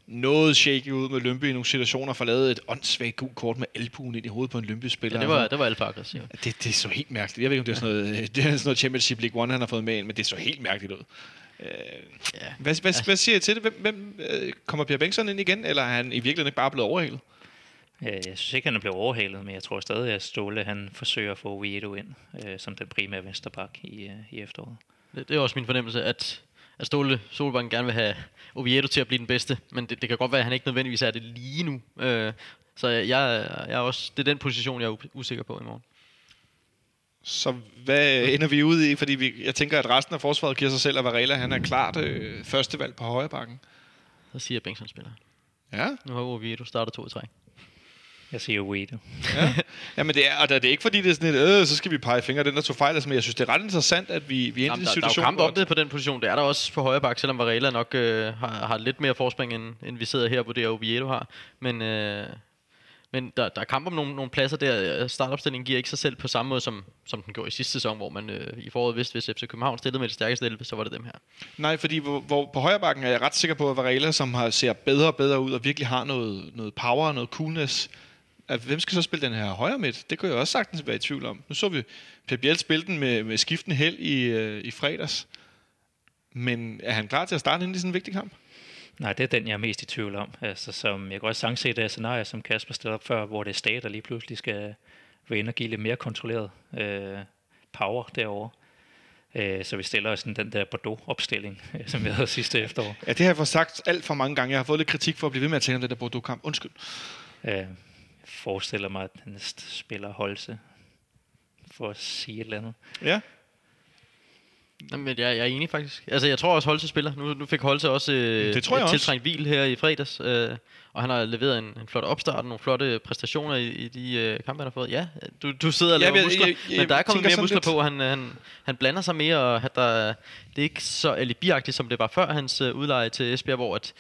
B: noget shaky ud med Lønby i nogle situationer, for lavet et åndssvagt gult kort med albuen ind i hovedet på en Lønby-spiller.
D: Ja, det var, det var alt for aggressivt.
B: det, det så helt mærkeligt. Jeg ved ikke, om det er sådan noget, det er sådan noget Championship League One, han har fået med ind, men det så helt mærkeligt ud. Øh,
D: Ja.
B: hvad, hvad, hvad siger I til det? Hvem, hvem øh, kommer Per Bengtsson ind igen, eller er han i virkeligheden ikke bare blevet overhalet?
C: Ja, jeg synes ikke, han er blevet overhalet, men jeg tror stadig, at Ståle han forsøger at få Oviedo ind øh, som den primære vensterbak i, øh, i efteråret.
D: Det, det er også min fornemmelse, at, at Ståle Solbakken gerne vil have Oviedo til at blive den bedste, men det, det kan godt være, at han ikke nødvendigvis er det lige nu. Øh, så jeg, jeg er også, det er den position, jeg er usikker på i morgen.
B: Så hvad ender vi ude i? Fordi vi, jeg tænker, at resten af forsvaret giver sig selv, at Varela han er klart øh, førstevalg på højre bakken.
D: Så siger Bengtsson spiller.
B: Ja,
D: Nu har Oviedo startet to i træk.
C: Jeg siger Oviedo.
B: ja men det er, og det er ikke fordi, det er sådan et, øh, så skal vi pege fingre den, der tog fejl. Altså, men jeg synes, det er ret interessant, at vi, vi er
D: Jamen,
B: i en
D: der, der er kamp om det på den position. Det er der også på højre bak, selvom Varela nok øh, har, har lidt mere forspring, end, end vi sidder her og vurderer, Oviedo har. Men, øh, men der, der er kamp om nogle, nogle pladser der. Startopstillingen giver ikke sig selv på samme måde, som, som den gjorde i sidste sæson, hvor man øh, i foråret vidste, hvis FC København stillede med det stærkeste 11, så var det dem her.
B: Nej, fordi hvor, hvor på højre bakken er jeg ret sikker på, at Varela, som har, ser bedre og bedre ud, og virkelig har noget, noget power og noget coolness, at hvem skal så spille den her højre midt? Det kan jeg også sagtens være i tvivl om. Nu så vi Per Biel spille den med, med skiftende held i, øh, i fredags. Men er han klar til at starte ind i sådan en vigtig kamp?
C: Nej, det er den, jeg er mest i tvivl om. Altså, som jeg kan også sagtens se det her scenarie, som Kasper stillede op før, hvor det er stat, der lige pludselig skal være inde og give lidt mere kontrolleret øh, power derovre. Øh, så vi stiller os sådan den der Bordeaux-opstilling, øh, som vi havde sidste efterår.
B: Ja, det har jeg fået sagt alt for mange gange. Jeg har fået lidt kritik for at blive ved med at tale om det der Bordeaux-kamp. Undskyld.
C: Øh, forestiller mig, at han spiller Holse, for at sige et eller andet.
B: Ja.
D: Jamen, jeg, jeg er enig faktisk. Altså, jeg tror også, Holse spiller. Nu, nu fik Holse også øh,
B: Det tror jeg
D: et tiltrængt hvil her i fredags. Øh, og han har leveret en, en flot opstart og nogle flotte præstationer i, i de øh, kampe, han har fået. Ja, du, du sidder og
B: Ja,
D: laver
B: jeg-
D: muskler,
B: jeg- jeg
D: men der er kommet mere muskler
B: lidt-
D: på. Han, han, han blander sig mere, og at der, det er ikke så alibiagtigt, som det var før hans øh, udleje til Esbjerg, hvor at,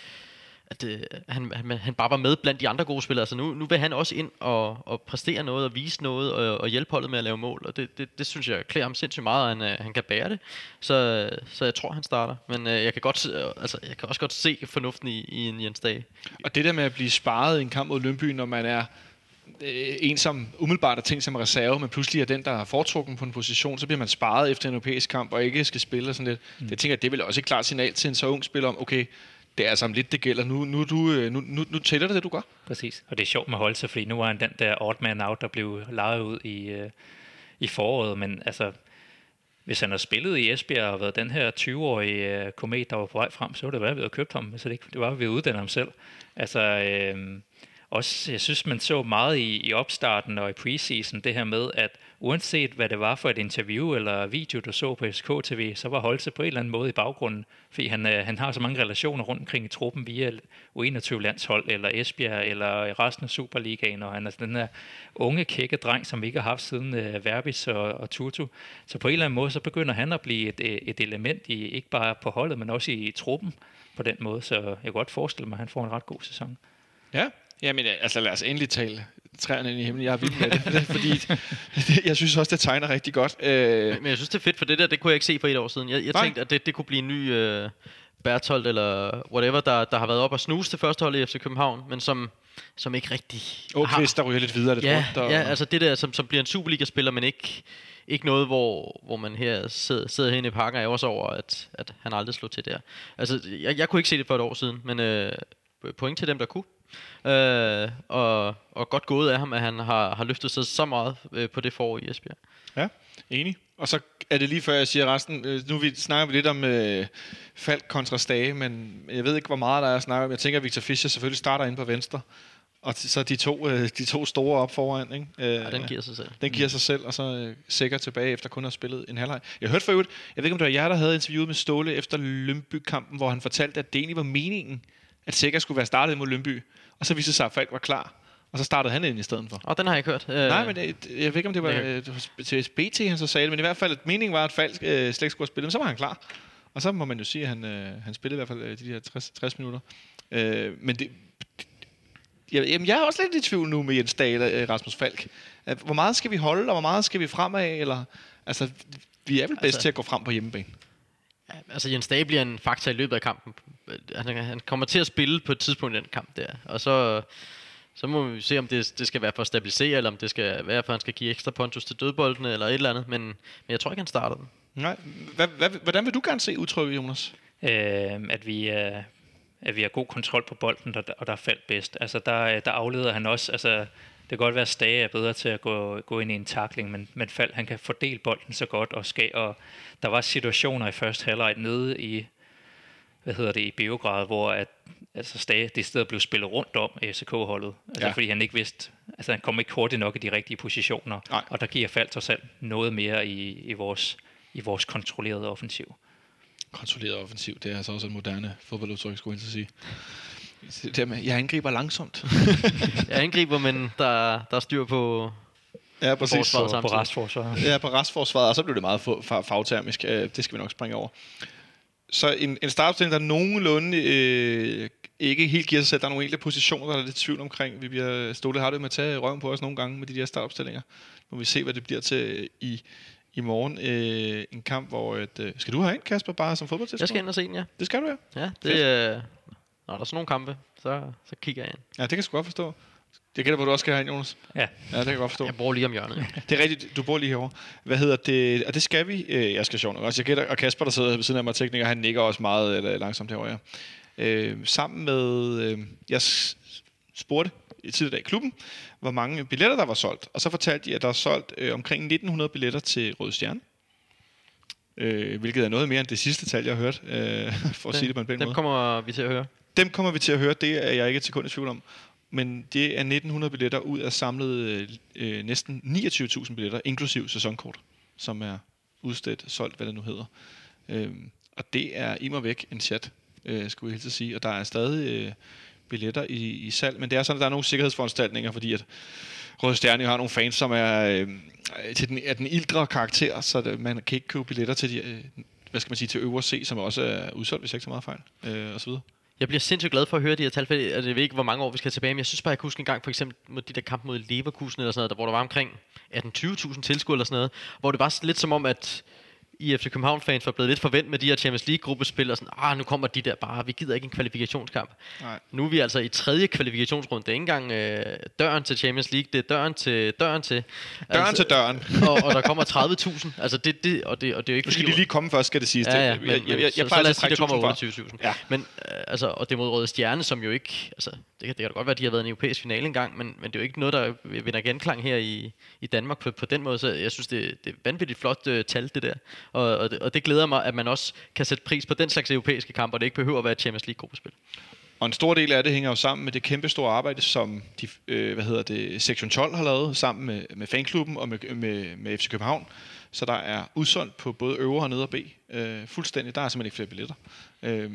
D: at øh, han, han, han bare var med blandt de andre gode spillere. Så nu, nu vil han også ind og, og præstere noget og vise noget og, og hjælpe holdet med at lave mål. Og det, det, det synes jeg klæder ham sindssygt meget, og han, øh, han kan bære det. Så, så jeg tror, han starter. Men øh, jeg, kan godt, øh, altså, jeg kan også godt se fornuften i, i en Jens Dage.
B: Og det der med at blive sparet i en kamp mod Lønby, når man er øh, en, som umiddelbart er tænkt som reserve, men pludselig er den, der er foretrukken på en position, så bliver man sparet efter en europæisk kamp, og ikke skal spille og sådan lidt. Mm. Det tænker jeg, det er vel også et klart signal til en så ung spiller om, okay, det er altså om lidt, det gælder. Nu, nu, du, øh, nu, nu, nu tæller det, det du gør.
C: Præcis. Og det er sjovt med Holse, fordi nu var han den der odd man out, der blev lejet ud i, øh, i foråret. Men altså, hvis han har spillet i Esbjerg og været den her 20-årige øh, komet, der var på vej frem, så ville det være, at vi havde købt ham. Så det, ikke, det var, at vi havde uddannet ham selv. Altså, øh, også, jeg synes, man så meget i, i opstarten og i preseason, det her med, at uanset hvad det var for et interview eller video, du så på SK-TV, så var Holse på en eller anden måde i baggrunden, fordi han, øh, han har så mange relationer rundt omkring i truppen via U21-landshold, eller Esbjerg, eller resten af Superligaen, og han er den her unge, kække dreng, som vi ikke har haft siden øh, Verbis og, og Tutu. Så på en eller anden måde, så begynder han at blive et, øh, et element, i, ikke bare på holdet, men også i, i truppen på den måde, så jeg kan godt forestille mig, at han får en ret god sæson.
B: Ja. Jamen, altså lad os endelig tale træerne ind i himlen. Jeg er vild med det, fordi jeg synes også, det tegner rigtig godt. Øh,
D: Men jeg synes, det er fedt, for det der, det kunne jeg ikke se for et år siden. Jeg, jeg
B: Nej.
D: tænkte, at det, det kunne blive en ny øh, Berthold eller whatever, der, der har været op og snuse til første hold i FC København, men som, som ikke rigtig
B: og
D: har...
B: Kvist, der ryger lidt videre lidt
D: Ja,
B: rundt. Og,
D: ja, altså det der, som, som bliver en Superliga-spiller, men ikke, ikke noget, hvor, hvor man her sidder, sidder herinde i parken og ærger over, at, at han aldrig slog til der. Altså, jeg, jeg kunne ikke se det for et år siden, men øh, point til dem, der kunne. Øh, og, og godt gået af ham, at han har, har løftet sig så meget øh, på det forår i Esbjerg.
B: Ja, enig. Og så er det lige før, jeg siger resten. Øh, nu vi, snakker vi lidt om øh, Falk kontra Stage, men jeg ved ikke, hvor meget der er at snakke om. Jeg tænker, at Victor Fischer selvfølgelig starter ind på venstre. Og så de to, øh, de to store op foran. Ikke? Øh,
D: Ja, den giver sig selv.
B: Den giver sig selv, og så øh, sikker tilbage efter kun at have spillet en halvleg. Jeg hørte for øvrigt, jeg ved ikke, om det var jer, der havde interviewet med Ståle efter Lønby-kampen, hvor han fortalte, at det egentlig var meningen, at Sikker skulle være startet mod Lønby. Og så viste det sig, at Falk var klar. Og så startede han ind i stedet for.
D: Og den har jeg ikke hørt. Øh,
B: Nej, men det, jeg ved ikke, om det var øh, til BT, han så sagde det, men i hvert fald, at meningen var, at Falk øh, slet ikke skulle have spillet, men så var han klar. Og så må man jo sige, at han, øh, han spillede i hvert fald øh, de der 60, 60 minutter. Øh, men det, jeg, jamen, jeg er også lidt i tvivl nu med Jens Dahl og øh, Rasmus Falk. Hvor meget skal vi holde, og hvor meget skal vi fremad? Eller, altså, vi er vel bedst
D: Altså-
B: til at gå frem på hjemmebane.
D: Altså Jens Dage bliver en faktor i løbet af kampen. Han, han kommer til at spille på et tidspunkt i den kamp der. Og så, så må vi se, om det, det skal være for at stabilisere, eller om det skal være for, at han skal give ekstra pontus til dødboldene, eller et eller andet. Men, men jeg tror ikke, han starter den.
B: Nej. Hvad, hvad, hvordan vil du gerne se udtrykket, Jonas?
C: øh, at vi er at vi har god kontrol på bolden, og der, og der faldt bedst. Altså der, der afleder han også, altså kan godt være, at Stage er bedre til at gå, gå ind i en takling, men, men fald, han kan fordele bolden så godt, og, skal, og der var situationer i første halvleg nede i, hvad hedder det, i Beograd, hvor at, altså Stage det sted blev spillet rundt om FCK-holdet, altså
B: Ja.
C: fordi han ikke vidste, altså han kom ikke hurtigt nok i de rigtige positioner,
B: Nej.
C: og der giver fald trods alt noget mere i, i, vores, i vores kontrollerede offensiv.
B: Kontrolleret offensiv, det er altså også et moderne fodboldudtryk, skulle jeg sige. Det der med, jeg angriber langsomt.
D: Jeg angriber, men der, der er styr på...
B: ja, præcis.
C: På, på restforsvaret.
B: Ja, på restforsvaret, og så blev det meget fa- fa- fagtermisk. Øh, Det skal vi nok springe over. Så en, en startopstilling, der nogenlunde øh, ikke helt giver sig selv. Der er nogle enkelte positioner, der er lidt tvivl omkring. Vi bliver Ståle har det med at tage røven på os nogle gange med de der startopstillinger. Nu må vi se, hvad det bliver til i, i morgen. Øh, en kamp, hvor... Et, øh, skal du have ind, Kasper, bare som fodboldtilskuer?
D: Jeg skal ind og se den, ja.
B: Det skal du, ja.
D: Ja, det er... Når der er sådan nogle kampe, så, så kigger jeg ind.
B: Ja, det kan jeg sgu godt forstå. Jeg gætter, hvor du også skal have ind, Jonas.
C: Ja.
B: Ja, det kan jeg godt forstå.
D: Jeg bor lige om hjørnet. ja.
B: Det er rigtigt, du bor lige herovre. Hvad hedder det? Og det skal vi. Øh, jeg skal sjovt nok også. Jeg gætter, og Kasper, der sidder ved siden af mig, tekniker, han nikker også meget eller, langsomt herovre. Ja. Øh, sammen med, øh, jeg spurgte i tidligere dag i klubben, hvor mange billetter der var solgt. Og så fortalte de, at der er solgt øh, omkring 1900 billetter til Røde Stjerne. Øh, hvilket er noget mere end det sidste tal, jeg har hørt, øh, for at sige det på en pæn måde.
D: kommer vi til at høre.
B: Dem kommer vi til at høre, det er jeg ikke et sekund i tvivl om. Men det er 1900 billetter ud af samlet øh, øh næsten 29.000 billetter, inklusiv sæsonkort, som er udstedt, solgt, hvad det nu hedder. Øh, og det er i mig væk en chat, øh, skulle jeg helt sige. Og der er stadig øh, billetter i, i salg, men det er sådan, at der er nogle sikkerhedsforanstaltninger, fordi at Røde Stjerne har nogle fans, som er øh, til den, er den ildre karakter, så det, man kan ikke købe billetter til de, øh, hvad skal man sige, til øvre C, som også er udsolgt, hvis jeg ikke så meget fejl, øh, og så videre.
D: Jeg bliver sindssygt glad for at høre de her tal, for altså, jeg ved ikke, hvor mange år vi skal tilbage, men jeg synes bare, jeg kan huske en gang, for eksempel mod de der kamp mod Leverkusen eller sådan noget, der, hvor der var omkring 18-20.000 tilskuere eller sådan noget, hvor det var lidt som om, at IFC København-fans var blevet lidt forvent med de her Champions League-gruppespil, og sådan, ah, nu kommer de der bare, vi gider ikke en kvalifikationskamp.
B: Nej.
D: Nu er vi altså i tredje kvalifikationsrunde. Det er ikke engang øh, døren til Champions League, det er døren til døren til...
B: Døren til døren.
D: og, og der kommer 30.000. Altså det, det, og, det, og det er jo ikke...
B: Nu skal
D: fordi-
B: de lige komme først, skal det siges.
D: Ja, ja,
B: jeg,
D: men,
B: jeg, jeg, jeg,
D: så,
B: jeg
D: så
B: plejer
D: lad os sige, der kommer
B: 1000 fra.
D: 28.000.
B: Ja.
D: Men, øh, altså, og det mod Røde Stjerne, som jo ikke... Altså, det, kan, det kan da godt være, at de har været i en europæisk finale engang, men, men det er jo ikke noget, der vinder genklang her i, i Danmark på, på den måde. Så jeg synes, det, det er vanvittigt flot uh, tal, det der. Og, og, det, og det glæder mig, at man også kan sætte pris på den slags europæiske kampe, og det ikke behøver at være Champions League-gruppespil.
B: Og en stor del af det hænger jo sammen med det kæmpe store arbejde, som de, øh, hvad hedder det, Sektion 12 har lavet sammen med, med fanklubben og med, med, med FC København. Så der er udsolgt på både øvre og nede og B. Øh, fuldstændig. Der er simpelthen ikke flere billetter. Øh,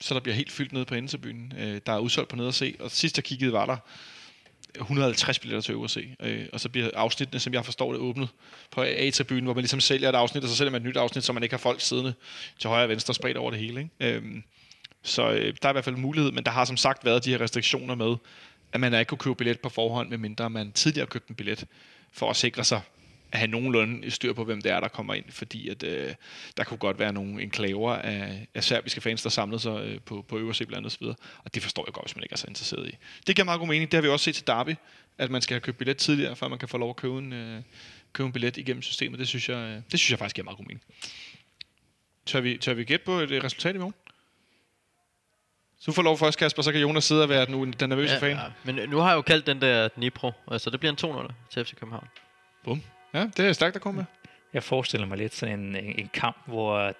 B: så der bliver helt fyldt nede på endesebyen. Øh, der er udsolgt på nede og C. Og sidst jeg kiggede, var der 150 billetter til øvrigt se. Øh, og så bliver afsnittene, som jeg forstår det, åbnet på A-tribunen, hvor man ligesom sælger et afsnit, og så sælger man et nyt afsnit, så man ikke har folk siddende til højre og venstre spredt over det hele. Ikke? Øh, så øh, der er i hvert fald mulighed, men der har som sagt været de her restriktioner med, at man ikke kunne købe billet på forhånd, medmindre man tidligere har købt en billet, for at sikre sig have nogenlunde styr på, hvem det er, der kommer ind, fordi at, øh, der kunne godt være nogle enklaver af, af serbiske fans, der samlede sig øh, på, på øverse blandt andet osv., og det forstår jeg godt, hvis man ikke er så interesseret i. Det giver meget god mening. Det har vi også set til Derby, at man skal have købt billet tidligere, før man kan få lov at købe en, øh, købe en billet igennem systemet. Det synes jeg, øh, det synes jeg faktisk giver meget god mening. Tør vi, tør vi gætte på et øh, resultat i morgen? Så du får lov først, Kasper, så kan Jonas sidde og være den, den nervøse fan.
D: Ja, men nu har jeg jo kaldt den der Dnipro, så det bliver en 2-0 til FC København.
B: Bum. Ja, det er stærkt at komme med.
C: Jeg forestiller mig lidt sådan en, en, en kamp, hvor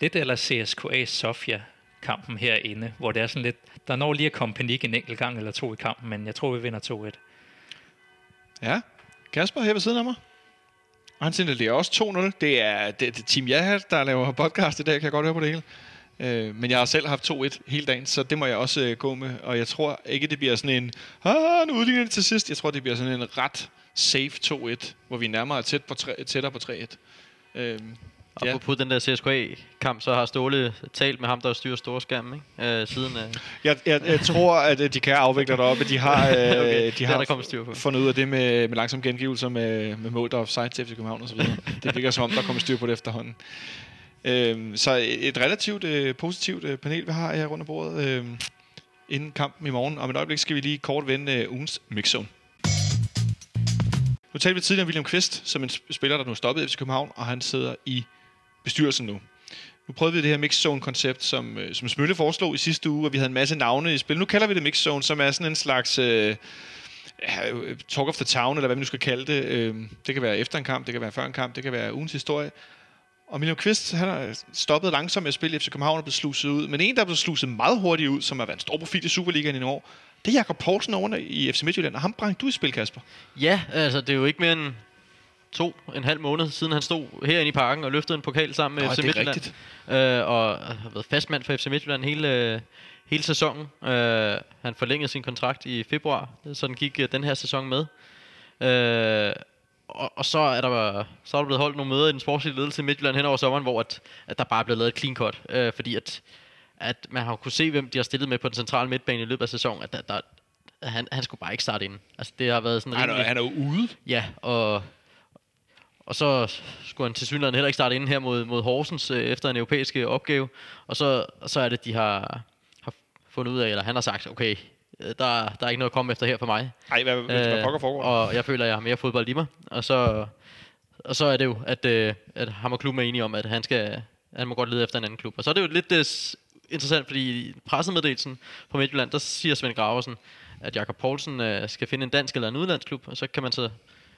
C: lidt eller CSKA Sofia kampen herinde, hvor det er sådan lidt, der når lige at komme panik en enkelt gang eller to i kampen, men jeg tror, vi vinder 2-1.
B: Ja, Kasper her ved siden af mig. Og han signalerer også 2-0. Det er, det, det er Team Jaha, der laver podcast i dag, kan jeg godt høre på det hele. Øh, men jeg har selv haft 2-1 hele dagen, så det må jeg også øh, gå med. Og jeg tror ikke, det bliver sådan en, ah, nu udligner det til sidst. Jeg tror, det bliver sådan en ret safe 2-1, hvor vi nærmere er tæt på tre, tættere på 3-1. Øh,
D: Og
B: Ja.
D: på den der CSKA-kamp, så har Ståle talt med ham, der styrer storskærmen, ikke? Øh, siden af...
B: jeg, jeg, jeg tror, at øh, de kan afvikle deroppe. De har, øh,
D: Okay,
B: de har
D: der styr på.
B: fundet ud af det med, med langsom gengivelser med, med mål, der er offside til FC København og så videre. det virker som om, der kommer styr på det efterhånden. Øhm, så et relativt øh, positivt øh, panel, vi har her rundt om bordet øh, inden kampen i morgen. Om et øjeblik skal vi lige kort vende øh, ugens mixzone. Nu talte vi tidligere om William Kvist, som en spiller, der nu er stoppet i FC København, og han sidder i bestyrelsen nu. Nu prøvede vi det her mixzone-koncept, som, øh, som Smølle foreslog i sidste uge, og vi havde en masse navne i spil. Nu kalder vi det mixzone, som er sådan en slags øh, øh, talk of the town, eller hvad vi nu skal kalde det. Øh, det kan være efter en kamp, det kan være før en kamp, det kan være ugens historie. Og William Kvist, han har stoppet langsomt med at spille i FC København og blevet sluset ud. Men en, der er blevet sluset meget hurtigt ud, som har været en stor profil i Superligaen i nogle år, det er Jakob Poulsen over i FC Midtjylland, og ham bragte du i spil, Kasper.
D: Ja, altså det er jo ikke mere end to en halv måned siden han stod herinde i parken og løftede en pokal sammen med
B: Nå,
D: FC Midtjylland.
B: rigtigt.
D: Øh, og har været fastmand for FC Midtjylland hele, hele sæsonen. Øh, han forlængede sin kontrakt i februar, så den gik øh, den her sæson med. Øh, og, og så er der så er der blevet holdt nogle møder i den sportslige ledelse i Midtjylland hen over sommeren, hvor at, at der bare er blevet lavet et clean cut. Øh, fordi at, at man har kunne se, hvem de har stillet med på den centrale midtbane i løbet af sæsonen, at der, der, han, han skulle bare ikke starte ind. Altså, det har været sådan
B: Han er, han er jo ude.
D: Ja, og, og så skulle han til synligheden heller ikke starte inden her mod, mod Horsens øh, efter en europæisk øh, opgave. Og så, og så er det, de har, har fundet ud af, eller han har sagt, okay, øh, der, der er ikke noget at komme efter her for mig.
B: Ej, hvad, hvad, hvad pokker foregår?
D: og jeg føler, at jeg har mere fodbold i mig. Og så, og så er det jo, at, øh, at ham og klubben er enige om, at han, skal, han må godt lede efter en anden klub. Og så er det jo lidt øh, s- interessant, fordi i pressemeddelelsen fra Midtjylland, der siger Svend Graversen, at Jakob Poulsen øh, skal finde en dansk eller en udlandsklub, og så kan man så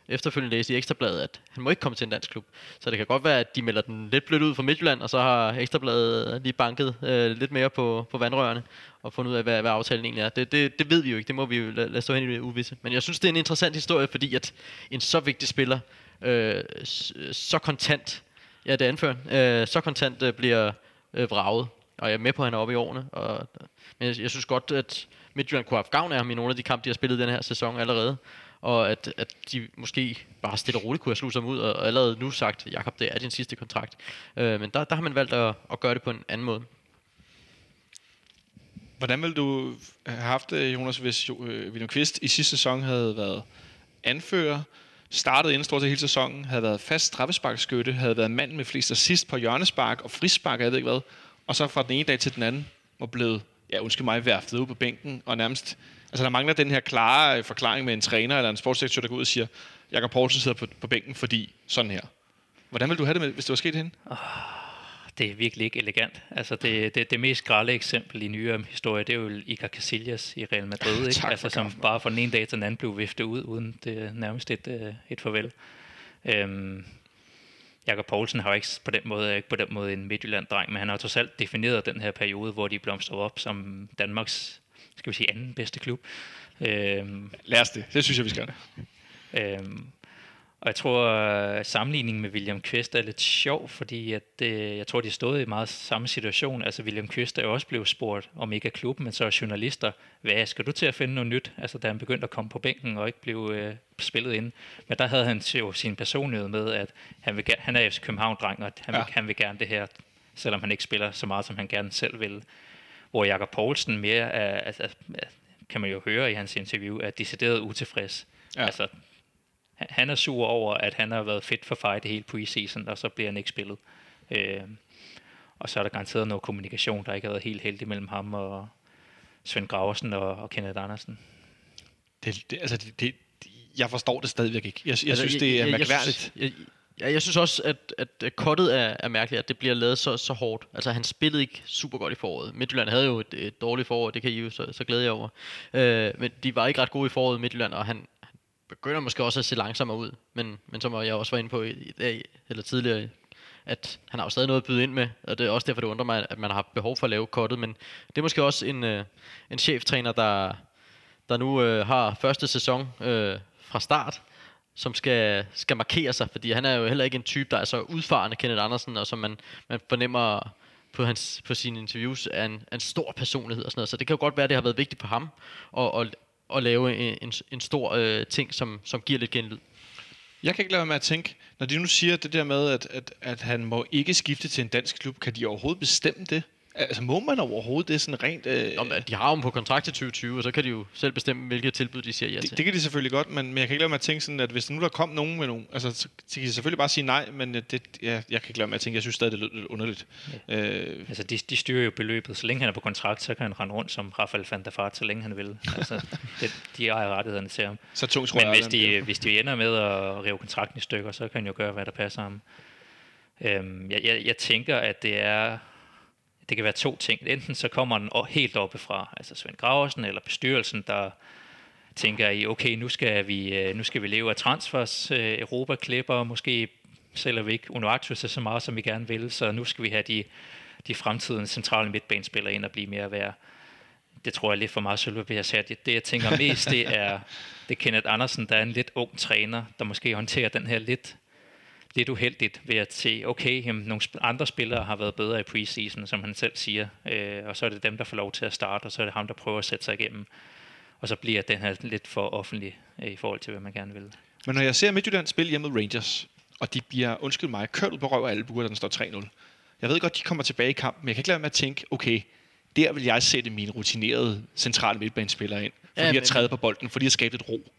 D: efterfølgende læse i Ekstrabladet, at han må ikke komme til en dansk klub. Så det kan godt være, at de melder den lidt blødt ud fra Midtjylland, og så har Ekstrabladet lige banket øh, lidt mere på, på vandrørene og fundet ud af, hvad, hvad aftalen egentlig er. Det, det, det ved vi jo ikke, det må vi jo lade, lade stå hen i det uvisse. Men jeg synes, det er en interessant historie, fordi at en så vigtig spiller, øh, så kontant, ja det anfører, øh, så kontant øh, bliver øh, vraget. Og jeg er med på, at han er oppe i årene. Og, men jeg, jeg synes godt, at Midtjylland kunne have haft gavn af ham i nogle af de kampe, de har spillet den her sæson allerede. Og at, at de måske bare stille og roligt kunne have sluset ham ud, og allerede nu sagt, Jakob, det er din sidste kontrakt. Øh, men der, der har man valgt at, at gøre det på en anden måde.
B: Hvordan ville du have haft det, Jonas, hvis øh, William Kvist i sidste sæson havde været anfører, startet inden stort set hele sæsonen, havde været fast straffesparkskytte, havde været mand med flest assist på hjørnespark og frispark, jeg ved ikke hvad, og så fra den ene dag til den anden var blevet, ja undskyld mig, værftet ud på bænken, og nærmest, altså der mangler den her klare øh, forklaring med en træner eller en sportsdirektør, der går ud og siger, Jakob Poulsen sidder på, på bænken, fordi sådan her. Hvordan ville du have det, med, hvis det var sket hende?
C: Det er virkelig ikke elegant. Altså det, det, det mest grælde eksempel i nyere historie, det er jo Iker Casillas i Real Madrid, ikke?
B: tak
C: altså, som
B: kaffen.
C: bare fra den ene dag til den anden blev viftet ud, uden det nærmest et, øh, et farvel. Øhm, Jakob Poulsen har jo ikke på den måde, ikke på den måde en Midtjylland-dreng, men han har trods alt defineret den her periode, hvor de blomstrede op som Danmarks skal vi sige, anden bedste klub. Øhm,
B: Lad os det. Det synes jeg, vi skal.
C: Øhm, og jeg tror, at sammenligningen med William Kvist er lidt sjov, fordi at, øh, jeg tror, de stod i meget samme situation. Altså William Kvist er også blevet spurgt, om ikke af klubben, men så er journalister, hvad skal du til at finde noget nyt? Altså da han begyndte at komme på bænken og ikke blev øh, spillet ind. Men der havde han jo sin personlighed med, at han, vil, han er FC København-dreng, og han, ja. Vil, han vil gerne det her, selvom han ikke spiller så meget, som han gerne selv vil. Hvor Jakob Poulsen mere er, altså, kan man jo høre i hans interview, er decideret utilfreds.
B: Ja.
C: Altså, han- er sur over, at han har været fedt for fight det hele preseason, og så bliver han ikke spillet. Øh, og så er der garanteret noget kommunikation, der ikke har været helt heldig mellem ham og Svend Graversen og, og Kenneth Andersen.
B: Det, det, altså, det, det, jeg forstår det stadigvæk ikke. Jeg, jeg
D: Altså,
B: synes, det er
D: jeg,
B: mærkværdigt.
D: Jeg, jeg, jeg, jeg synes også, at, at kottet er, er mærkeligt, at det bliver lavet så, så hårdt. Altså, han spillede ikke super godt i foråret. Midtjylland havde jo et, et dårligt forår, det kan I jo så, så glæde jer over. Øh, men de var ikke ret gode i foråret, Midtjylland, og han begynder måske også at se langsommere ud. Men, men som jeg også var inde på i, i dag, eller tidligere, at han har jo stadig noget at byde ind med, og det er også derfor, det undrer mig, at man har behov for at lave kottet, men det er måske også en, øh, en cheftræner, der, der nu øh, har første sæson øh, fra start, som skal, skal markere sig, fordi han er jo heller ikke en type, der er så udfarende, Kenneth Andersen, og som man, man fornemmer på, hans, på sine interviews er en, en stor personlighed og sådan noget. Så det kan jo godt være, at det har været vigtigt for ham at, at, at lave en, en, en stor øh, ting, som, som giver lidt genlyd.
B: Jeg kan ikke lade være med at tænke, når de nu siger det der med, at, at, at han må ikke skifte til en dansk klub, kan de overhovedet bestemme det? Altså, må man overhovedet det sådan rent... Øh,
D: Nå, men de har jo på kontrakt til 2020, og så kan de jo selv bestemme, hvilke tilbud de siger ja til.
B: det, det, kan de selvfølgelig godt, men, men jeg kan ikke lade mig at tænke sådan, at hvis nu der kom nogen med nogen... Altså, så, kan de selvfølgelig bare sige nej, men øh, det, ja, jeg kan ikke lade mig at tænke, jeg synes stadig, det lød lidt underligt. Øh,
C: Altså, de, de styrer jo beløbet. Så længe han er på kontrakt, så kan han rende rundt som Rafael van der Vaart, så længe han vil. Altså, det, de ejer rettighederne til ham.
B: så tungt tror
C: Men
B: jeg,
C: hvis de, hvis de ender med at rive kontrakten i stykker, så kan han jo gøre, hvad der passer ham. Øhm, jeg, jeg, jeg tænker, at det er det kan være to ting. Enten så kommer den helt helt oppefra, altså Svend Graversen eller bestyrelsen, der tænker i, okay, nu skal vi, øh, nu skal vi leve af transfers, øh, Europa klipper, måske sælger vi ikke Unuactus så meget, som vi gerne vil, så nu skal vi have de, de fremtidens centrale midtbanespillere ind og blive mere værd. Det tror jeg lidt for meget sølv, jeg siger. Det, det, jeg tænker mest, det er, det er Kenneth Andersen, der er en lidt ung træner, der måske håndterer den her lidt, lidt uheldigt ved at se, okay, jamen, nogle andre spillere har været bedre i preseason, som han selv siger, øh, og så er det dem, der får lov til at starte, og så er det ham, der prøver at sætte sig igennem. Og så bliver den her lidt for offentlig øh, i forhold til, hvad man gerne vil.
B: Men når jeg ser Midtjylland spille hjemme mod Rangers, og de bliver, undskyld mig, kørt ud på røv af albuer, da den står 3-0. Jeg ved godt, de kommer tilbage i kampen, men jeg kan ikke lade være med at tænke, okay, der vil jeg sætte mine rutinerede centrale midtbanespillere ind, for
D: Ja, men-
B: træde på bolden, fordi at skabe lidt ro.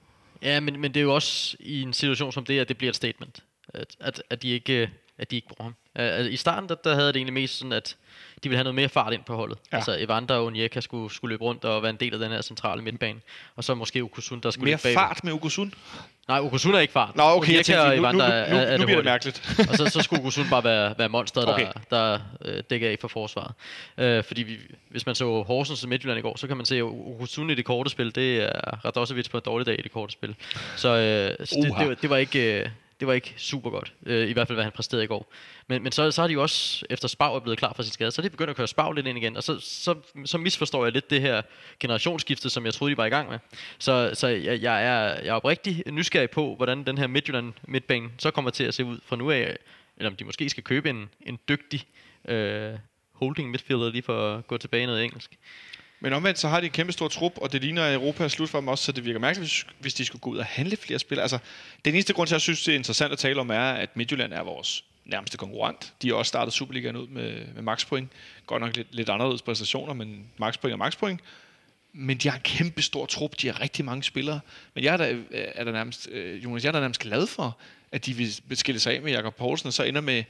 D: Ja, men, men det er jo også i en situation som det, at det bliver et statement. At, at, at, de, ikke, at de ikke bruger ham. Uh, altså, I starten, der, der havde det egentlig mest sådan, at de ville have noget mere fart ind på holdet.
B: Ja.
D: Altså Evander og Onyeka skulle, skulle løbe rundt og være en del af den her centrale midtbane. Og så måske Okusun, der skulle
B: Mere
D: bagved.
B: fart med Okusun.
D: Nej, Okusun er ikke fart.
B: Nå, okay, jeg
D: Onyeka
B: tænkte,
D: og
B: nu, nu, nu,
D: er-
B: nu,
D: er- er
B: nu bliver det mærkeligt.
D: og så, så skulle Okusun bare være, være monsteret, der,
B: Okay.
D: der øh, dækker af for forsvaret. Øh, fordi vi, hvis man så Horsens og Midtjylland i går, så kan man se, at Okusun i det korte spil, det er Radosevic på en dårlig dag i det korte spil. Så, øh, så det, det, var, det, var ikke, øh, det var ikke super godt, øh, i hvert fald hvad han præsterede i går. Men, men så, så har de jo også, efter Spav er blevet klar for sin skade, så er de begyndt at køre Spav lidt ind igen, og så, så, så misforstår jeg lidt det her generationsskifte, som jeg troede, de var i gang med. Så, så jeg, jeg, er, jeg er oprigtig nysgerrig på, hvordan den her Midtjylland midtbane så kommer til at se ud fra nu af, eller om de måske skal købe en, en dygtig øh, holding midfielder lige for at gå tilbage i noget engelsk.
B: Men omvendt, så har de en kæmpe stor trup, og det ligner, Europa er slut for dem også, så det virker mærkeligt, hvis, hvis de skulle gå ud og handle flere spillere. Altså, den eneste grund til, at jeg synes, det er interessant at tale om, er, at Midtjylland er vores nærmeste konkurrent. De har også startet Superligaen ud med, med maxpoint. Godt nok lidt, lidt anderledes præstationer, men maxpoint er maxpoint. Men de har en kæmpe stor trup. De har rigtig mange spillere. Men jeg er da, øh, er der nærmest, øh, Jonas, jeg er da nærmest glad for, at de vil skille sig af med Jakob Poulsen, og så ender med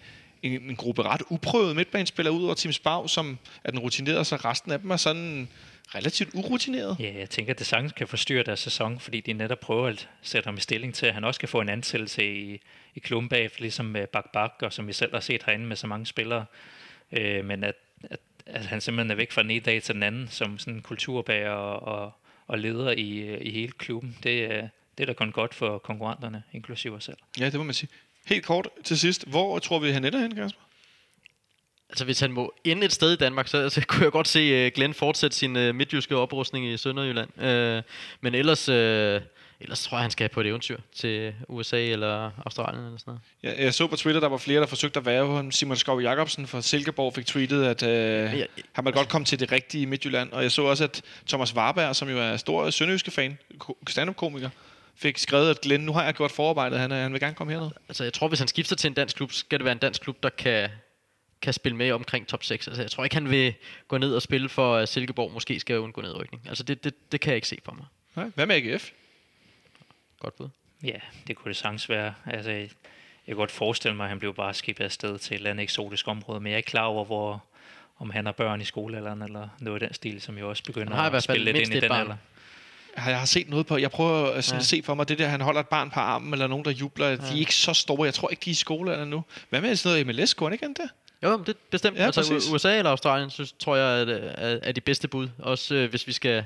B: en, en gruppe ret uprøvede midtbanespillere ud over Tim Spav, som er den rutinerede, så resten af dem er sådan relativt urutineret.
C: Ja, jeg tænker, at det sagtens kan forstyrre deres sæson, fordi de netop prøver at sætte ham i stilling til, at han også kan få en ansættelse i, i klubben bagefter, ligesom med Bak Bak, og som vi selv har set herinde med så mange spillere. Øh, men at, at, at han simpelthen er væk fra den ene dag til den anden, som sådan en kulturbærer og, og, og leder i, i hele klubben, det, er- det er da kun godt for konkurrenterne, inklusive os selv.
B: Ja, det må man sige. Helt kort til sidst. Hvor tror vi, han ender hen, Kasper?
D: Altså hvis han må ende et sted i Danmark, så, så kunne jeg godt se uh, Glenn fortsætte sin uh, midtjyske oprustning i Sønderjylland. Uh, men ellers, uh, ellers tror jeg, han skal på et eventyr til USA eller Australien eller sådan noget.
B: Jeg, jeg så på Twitter, der var flere, der forsøgte at være ham. Simon Skov Jacobsen fra Silkeborg fik tweetet, at øh,
D: Ja.
B: han måtte godt komme til det rigtige Midtjylland. Og jeg så også, at Thomas Warberg, som jo er stor sønderjyske fan, ko- stand-up-komiker, fik skrevet, at Glenn, nu har jeg gjort forarbejdet, han, er, han vil gerne komme herned.
D: Altså jeg tror, hvis han skifter til en dansk klub, skal det være en dansk klub, der kan, kan spille med omkring top 6. Altså jeg tror ikke, han vil gå ned og spille for at Silkeborg måske skal undgå nedrykning. Altså det, det, det kan jeg ikke se for mig.
B: Nej. Hvad med AGF?
D: Godt bud.
C: Ja, det kunne det sagtens være. Altså, jeg kan godt forestille mig, at han blev bare skibet afsted til et eller andet eksotisk område, men jeg er ikke klar over, hvor, om han har børn i skolealderen, eller noget af den stil, som jo også begynder
D: i
C: at spille lidt ind i den
D: barn.
C: alder.
B: Jeg har set noget på, jeg prøver at sådan
D: Ja.
B: ja. se for mig, det der, han holder et barn på armen, eller nogen, der jubler. Ja. De er ikke så store. Jeg tror ikke, de er i skole nu. Hvad med sådan noget MLS? Kunne ikke han det?
D: Jo, det er bestemt.
B: Ja,
D: altså
B: præcis.
D: USA eller Australien, synes, tror jeg, er, er, er de bedste bud. Også øh, hvis vi skal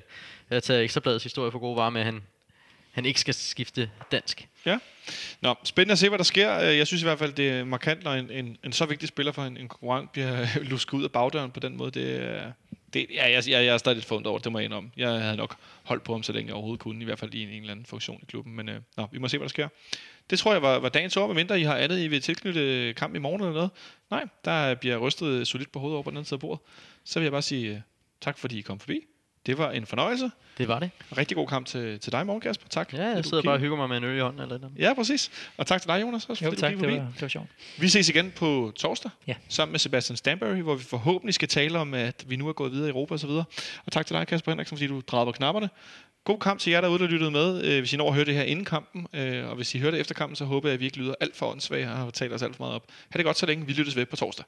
D: øh, tage Ekstrabladets historie for gode varer med, at han, han ikke skal skifte dansk.
B: Ja. Nå, spændende at se, hvad der sker. Øh, Jeg synes i hvert fald, det er markant, når en, en, en så vigtig spiller for en, en konkurrent bliver lusket ud af bagdøren på den måde. Det, er- det, ja, jeg, jeg, jeg er stadig lidt fundet over det, det må jeg indrømme. Jeg havde nok holdt på ham, så længe jeg overhovedet kunne, i hvert fald i en, en eller anden funktion i klubben. Men øh, nå, vi må se, hvad der sker. Det tror jeg var, var dagens ord, medmindre I har andet, I vil tilknytte øh, kamp i morgen eller noget. Nej, der bliver rystet solidt på hovedet over på den anden side af bordet. Så vil jeg bare sige øh, tak, fordi I kom forbi. Det var en fornøjelse.
D: Det var det.
B: Rigtig god kamp til, til dig, morgen, Kasper. Tak.
D: Ja, jeg sidder bare og hygger mig med en øl i hånden eller noget.
B: Ja, præcis. Og tak til dig, Jonas, også,
C: Jo,
B: fordi
C: tak.
B: du
C: Det var, det var sjovt.
B: Vi ses igen på torsdag,
C: Ja.
B: sammen med Sebastian Stanbury, hvor vi forhåbentlig skal tale om, at vi nu er gået videre i Europa osv. Og, og tak til dig, Kasper Henriksen, fordi du drejede på knapperne. God kamp til jer derude, der lyttede med. Øh, hvis I når at høre det her inden kampen, øh, og hvis I hører det efter kampen, så håber jeg, at vi ikke lyder alt for åndssvage og har talt os alt for meget op. Ha' det godt så længe. Vi lyttes ved på torsdag.